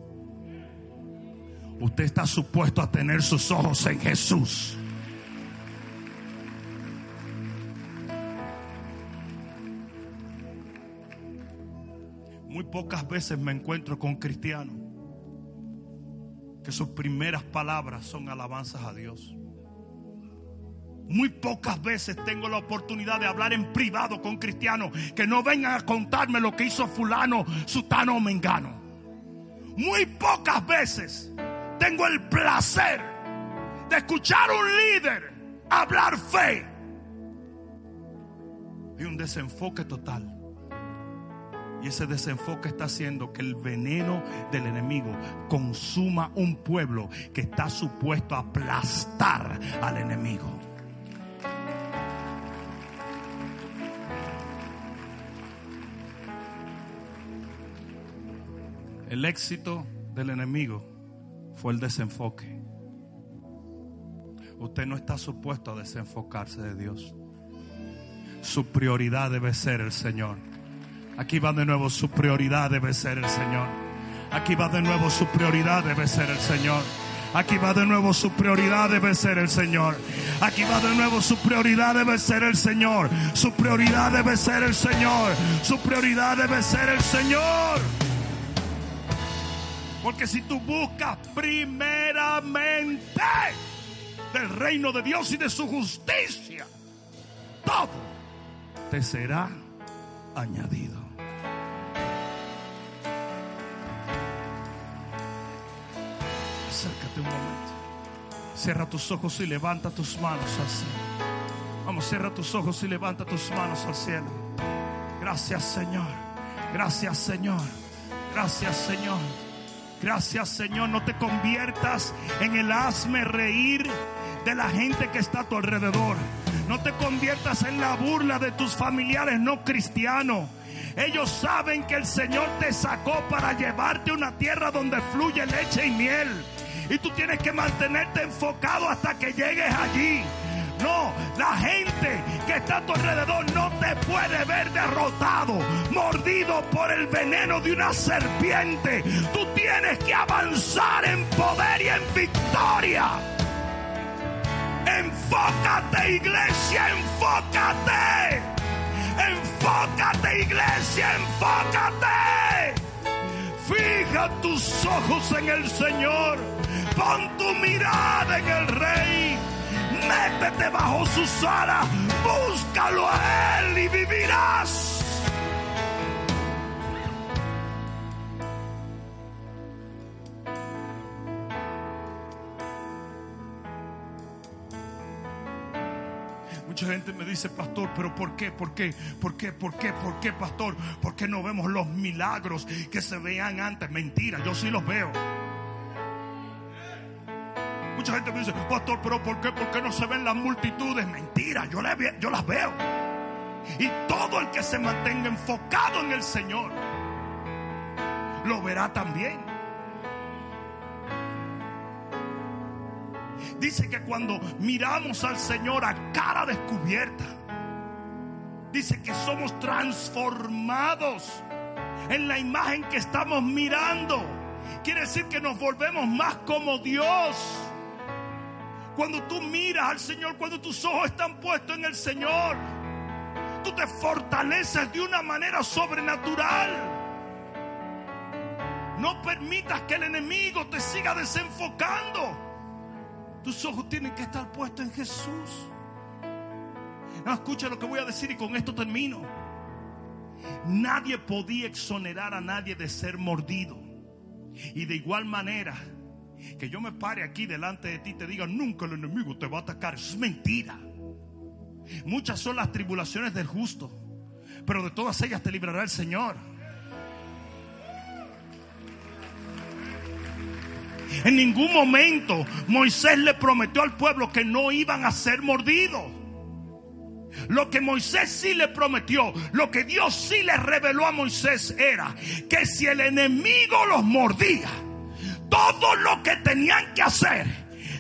Usted está supuesto a tener sus ojos en Jesús. Muy pocas veces me encuentro con cristianos que sus primeras palabras son alabanzas a Dios. Muy pocas veces tengo la oportunidad de hablar en privado con cristianos que no vengan a contarme lo que hizo fulano, sutano o mengano. Muy pocas veces tengo el placer de escuchar a un líder hablar fe. Hay un desenfoque total. Y ese desenfoque está haciendo que el veneno del enemigo consuma un pueblo que está supuesto a aplastar al enemigo. El éxito del enemigo fue el desenfoque. Usted no está supuesto a desenfocarse de Dios. Su prioridad debe ser el Señor. Aquí va de nuevo, su prioridad debe ser el Señor. Aquí va de nuevo, su prioridad debe ser el Señor. Aquí va de nuevo, su prioridad debe ser el Señor. Aquí va de nuevo, su prioridad debe ser el Señor. Su prioridad debe ser el Señor. Su prioridad debe ser el Señor. Porque si tú buscas primeramente del reino de Dios y de su justicia, todo te será añadido. Acércate un momento. Cierra tus ojos y levanta tus manos al cielo. Vamos, cierra tus ojos y levanta tus manos al cielo. Gracias Señor. Gracias Señor. Gracias Señor. Gracias Señor. No te conviertas en el hazme reír de la gente que está a tu alrededor. No te conviertas en la burla de tus familiares no cristianos. Ellos saben que el Señor te sacó para llevarte a una tierra donde fluye leche y miel. Y tú tienes que mantenerte enfocado hasta que llegues allí. No, la gente que está a tu alrededor no te puede ver derrotado, mordido por el veneno de una serpiente. Tú tienes que avanzar en poder y en victoria. Enfócate, iglesia, enfócate. Enfócate, iglesia, enfócate. Fija tus ojos en el Señor. Pon tu mirada en el Rey. Métete bajo sus alas. Búscalo a Él y vivirás. Mucha gente me dice, pastor, pero ¿por qué? ¿Por qué? ¿Por qué? ¿Por qué? ¿Por qué, pastor? ¿Por qué no vemos los milagros que se veían antes? Mentira, yo sí los veo. Mucha gente me dice, pastor, pero ¿por qué? ¿Por qué no se ven las multitudes? Mentira, yo, las veo. Y todo el que se mantenga enfocado en el Señor, lo verá también. Dice que cuando miramos al Señor a cara descubierta, dice que somos transformados en la imagen que estamos mirando. Quiere decir que nos volvemos más como Dios. Cuando tú miras al Señor, cuando tus ojos están puestos en el Señor, tú te fortaleces de una manera sobrenatural. No permitas que el enemigo te siga desenfocando. Tus ojos tienen que estar puestos en Jesús. No, escucha lo que voy a decir y con esto termino. Nadie podía exonerar a nadie de ser mordido. Y de igual manera, que yo me pare aquí delante de ti y te diga, nunca el enemigo te va a atacar. Es mentira. Muchas son las tribulaciones del justo, pero de todas ellas te librará el Señor. En ningún momento Moisés le prometió al pueblo que no iban a ser mordidos. Lo que Moisés sí le prometió, lo que Dios sí le reveló a Moisés era que si el enemigo los mordía, todo lo que tenían que hacer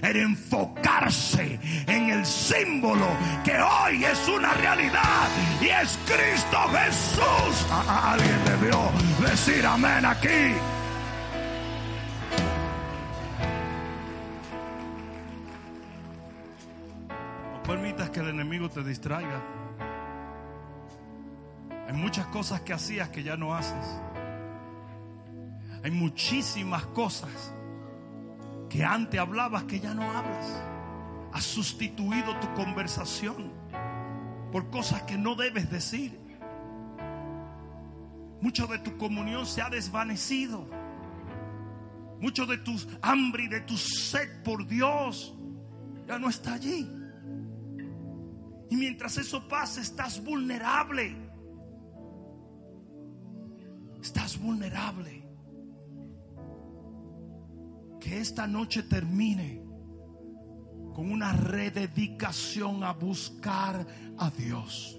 era enfocarse en el símbolo que hoy es una realidad y es Cristo Jesús. A- Alguien debió decir amén aquí. No permitas que el enemigo te distraiga. Hay muchas cosas que hacías que ya no haces. Hay muchísimas cosas que antes hablabas que ya no hablas. Has sustituido tu conversación por cosas que no debes decir. Mucho de tu comunión se ha desvanecido. Mucho de tu hambre y de tu sed por Dios ya no está allí. Y mientras eso pasa, estás vulnerable. Estás vulnerable. Que esta noche termine con una rededicación a buscar a Dios.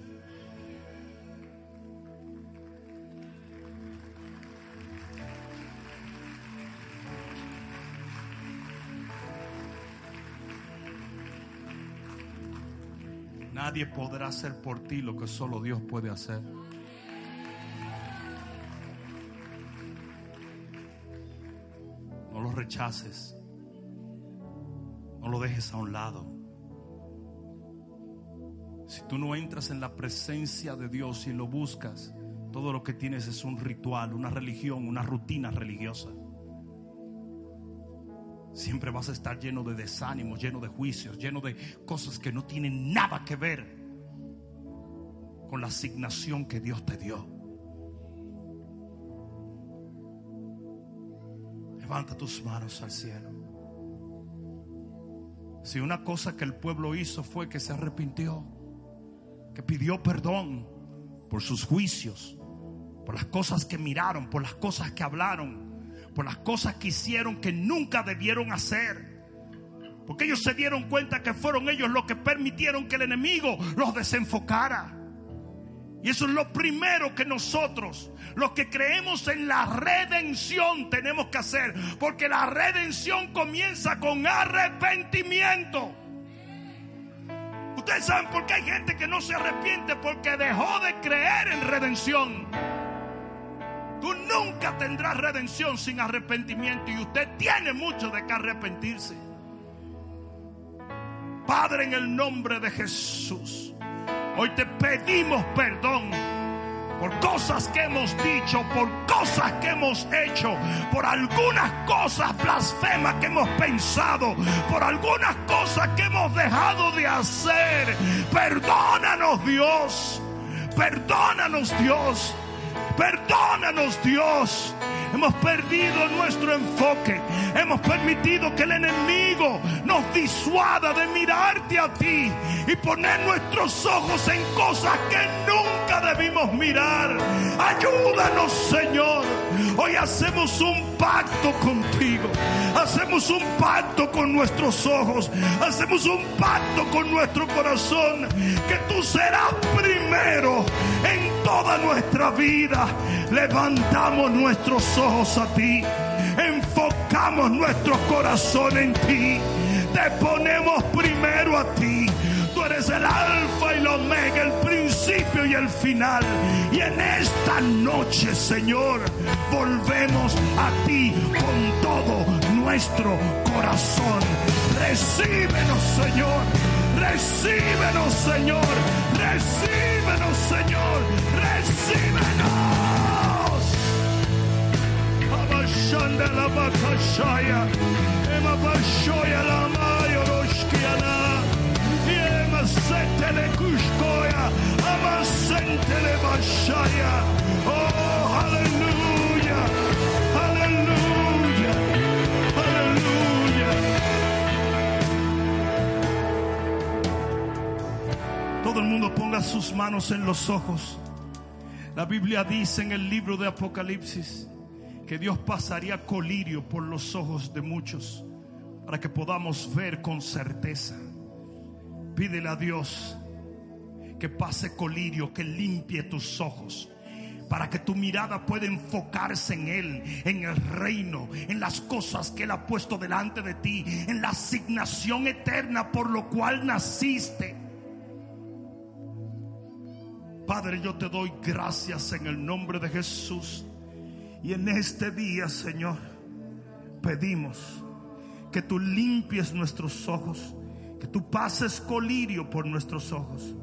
Nadie podrá hacer por ti lo que solo Dios puede hacer. Rechaces. No lo dejes a un lado. Si tú no entras en la presencia de Dios y lo buscas, todo lo que tienes es un ritual, una religión, una rutina religiosa. Siempre vas a estar lleno de desánimos, lleno de juicios, lleno de cosas que no tienen nada que ver con la asignación que Dios te dio. Levanta tus manos al cielo. Si una cosa que el pueblo hizo fue que se arrepintió, que pidió perdón por sus juicios, por las cosas que miraron, por las cosas que hablaron, por las cosas que hicieron que nunca debieron hacer. Porque ellos se dieron cuenta que fueron ellos los que permitieron que el enemigo los desenfocara. Y eso es lo primero que nosotros, los que creemos en la redención, tenemos que hacer. Porque la redención comienza con arrepentimiento. Ustedes saben por qué hay gente que no se arrepiente porque dejó de creer en redención. Tú nunca tendrás redención sin arrepentimiento y usted tiene mucho de que arrepentirse. Padre, en el nombre de Jesús, hoy te pedimos perdón por cosas que hemos dicho, por cosas que hemos hecho, por algunas cosas blasfemas que hemos pensado, por algunas cosas que hemos dejado de hacer. Perdónanos Dios, perdónanos Dios. Perdónanos Dios. Hemos perdido nuestro enfoque. Hemos permitido que el enemigo nos disuada de mirarte a ti y poner nuestros ojos en cosas que nunca debimos mirar. Ayúdanos Señor. Hoy hacemos un pacto contigo. Hacemos un pacto con nuestros ojos. Hacemos un pacto con nuestro corazón. Que tú serás primero en toda nuestra vida. Levantamos nuestros ojos a ti. Enfocamos nuestro corazón en ti. Te ponemos primero a ti. Tú eres el alfa y el omega, el principio y el final. Y en esta noche, Señor, volvemos a ti con todo nuestro corazón. Recíbenos, Señor. Recíbenos, Señor. Recíbenos, Señor. Recíbenos. Abashanda la bakashaya. Ema bashoya la mayo roshkiana. Yema setele kushko Mantele Bashaya. Oh, aleluya. Todo el mundo ponga sus manos en los ojos. La Biblia dice en el libro de Apocalipsis que Dios pasaría colirio por los ojos de muchos para que podamos ver con certeza. Pídele a Dios que pase colirio, que limpie tus ojos. Para que tu mirada pueda enfocarse en Él, en el reino, en las cosas que Él ha puesto delante de ti, en la asignación eterna por lo cual naciste. Padre, yo te doy gracias en el nombre de Jesús. Y en este día, Señor, pedimos que tú limpies nuestros ojos, que tú pases colirio por nuestros ojos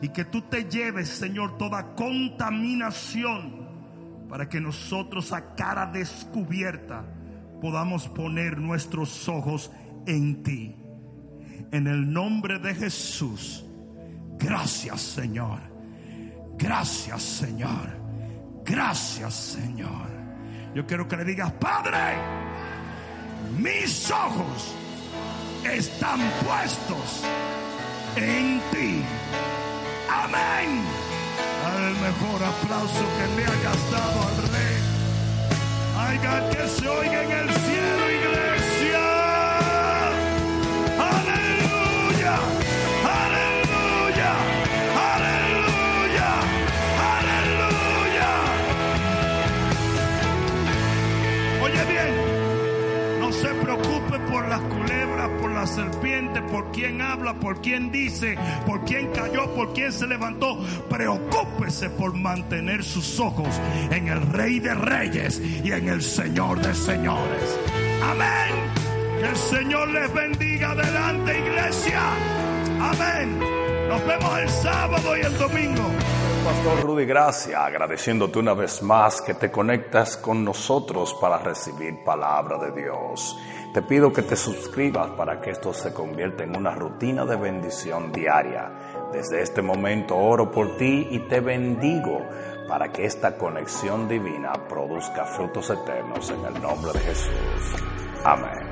y que tú te lleves, Señor, toda contaminación para que nosotros a cara descubierta podamos poner nuestros ojos en ti. En el nombre de Jesús, gracias, Señor. Gracias, Señor. Gracias, Señor. Yo quiero que le digas, Padre, mis ojos están puestos en ti. Amén. El mejor aplauso que le hayas dado al rey. Haga que se oiga en el cielo, la serpiente, por quién habla, por quién dice, por quién cayó, por quién se levantó. Preocúpese por mantener sus ojos en el Rey de Reyes y en el Señor de Señores. Amén. Que el Señor les bendiga adelante, iglesia. Amén. Nos vemos el sábado y el domingo. Pastor Rudy Gracia, agradeciéndote una vez más que te conectas con nosotros para recibir palabra de Dios. Te pido que te suscribas para que esto se convierta en una rutina de bendición diaria. Desde este momento oro por ti y te bendigo para que esta conexión divina produzca frutos eternos en el nombre de Jesús. Amén.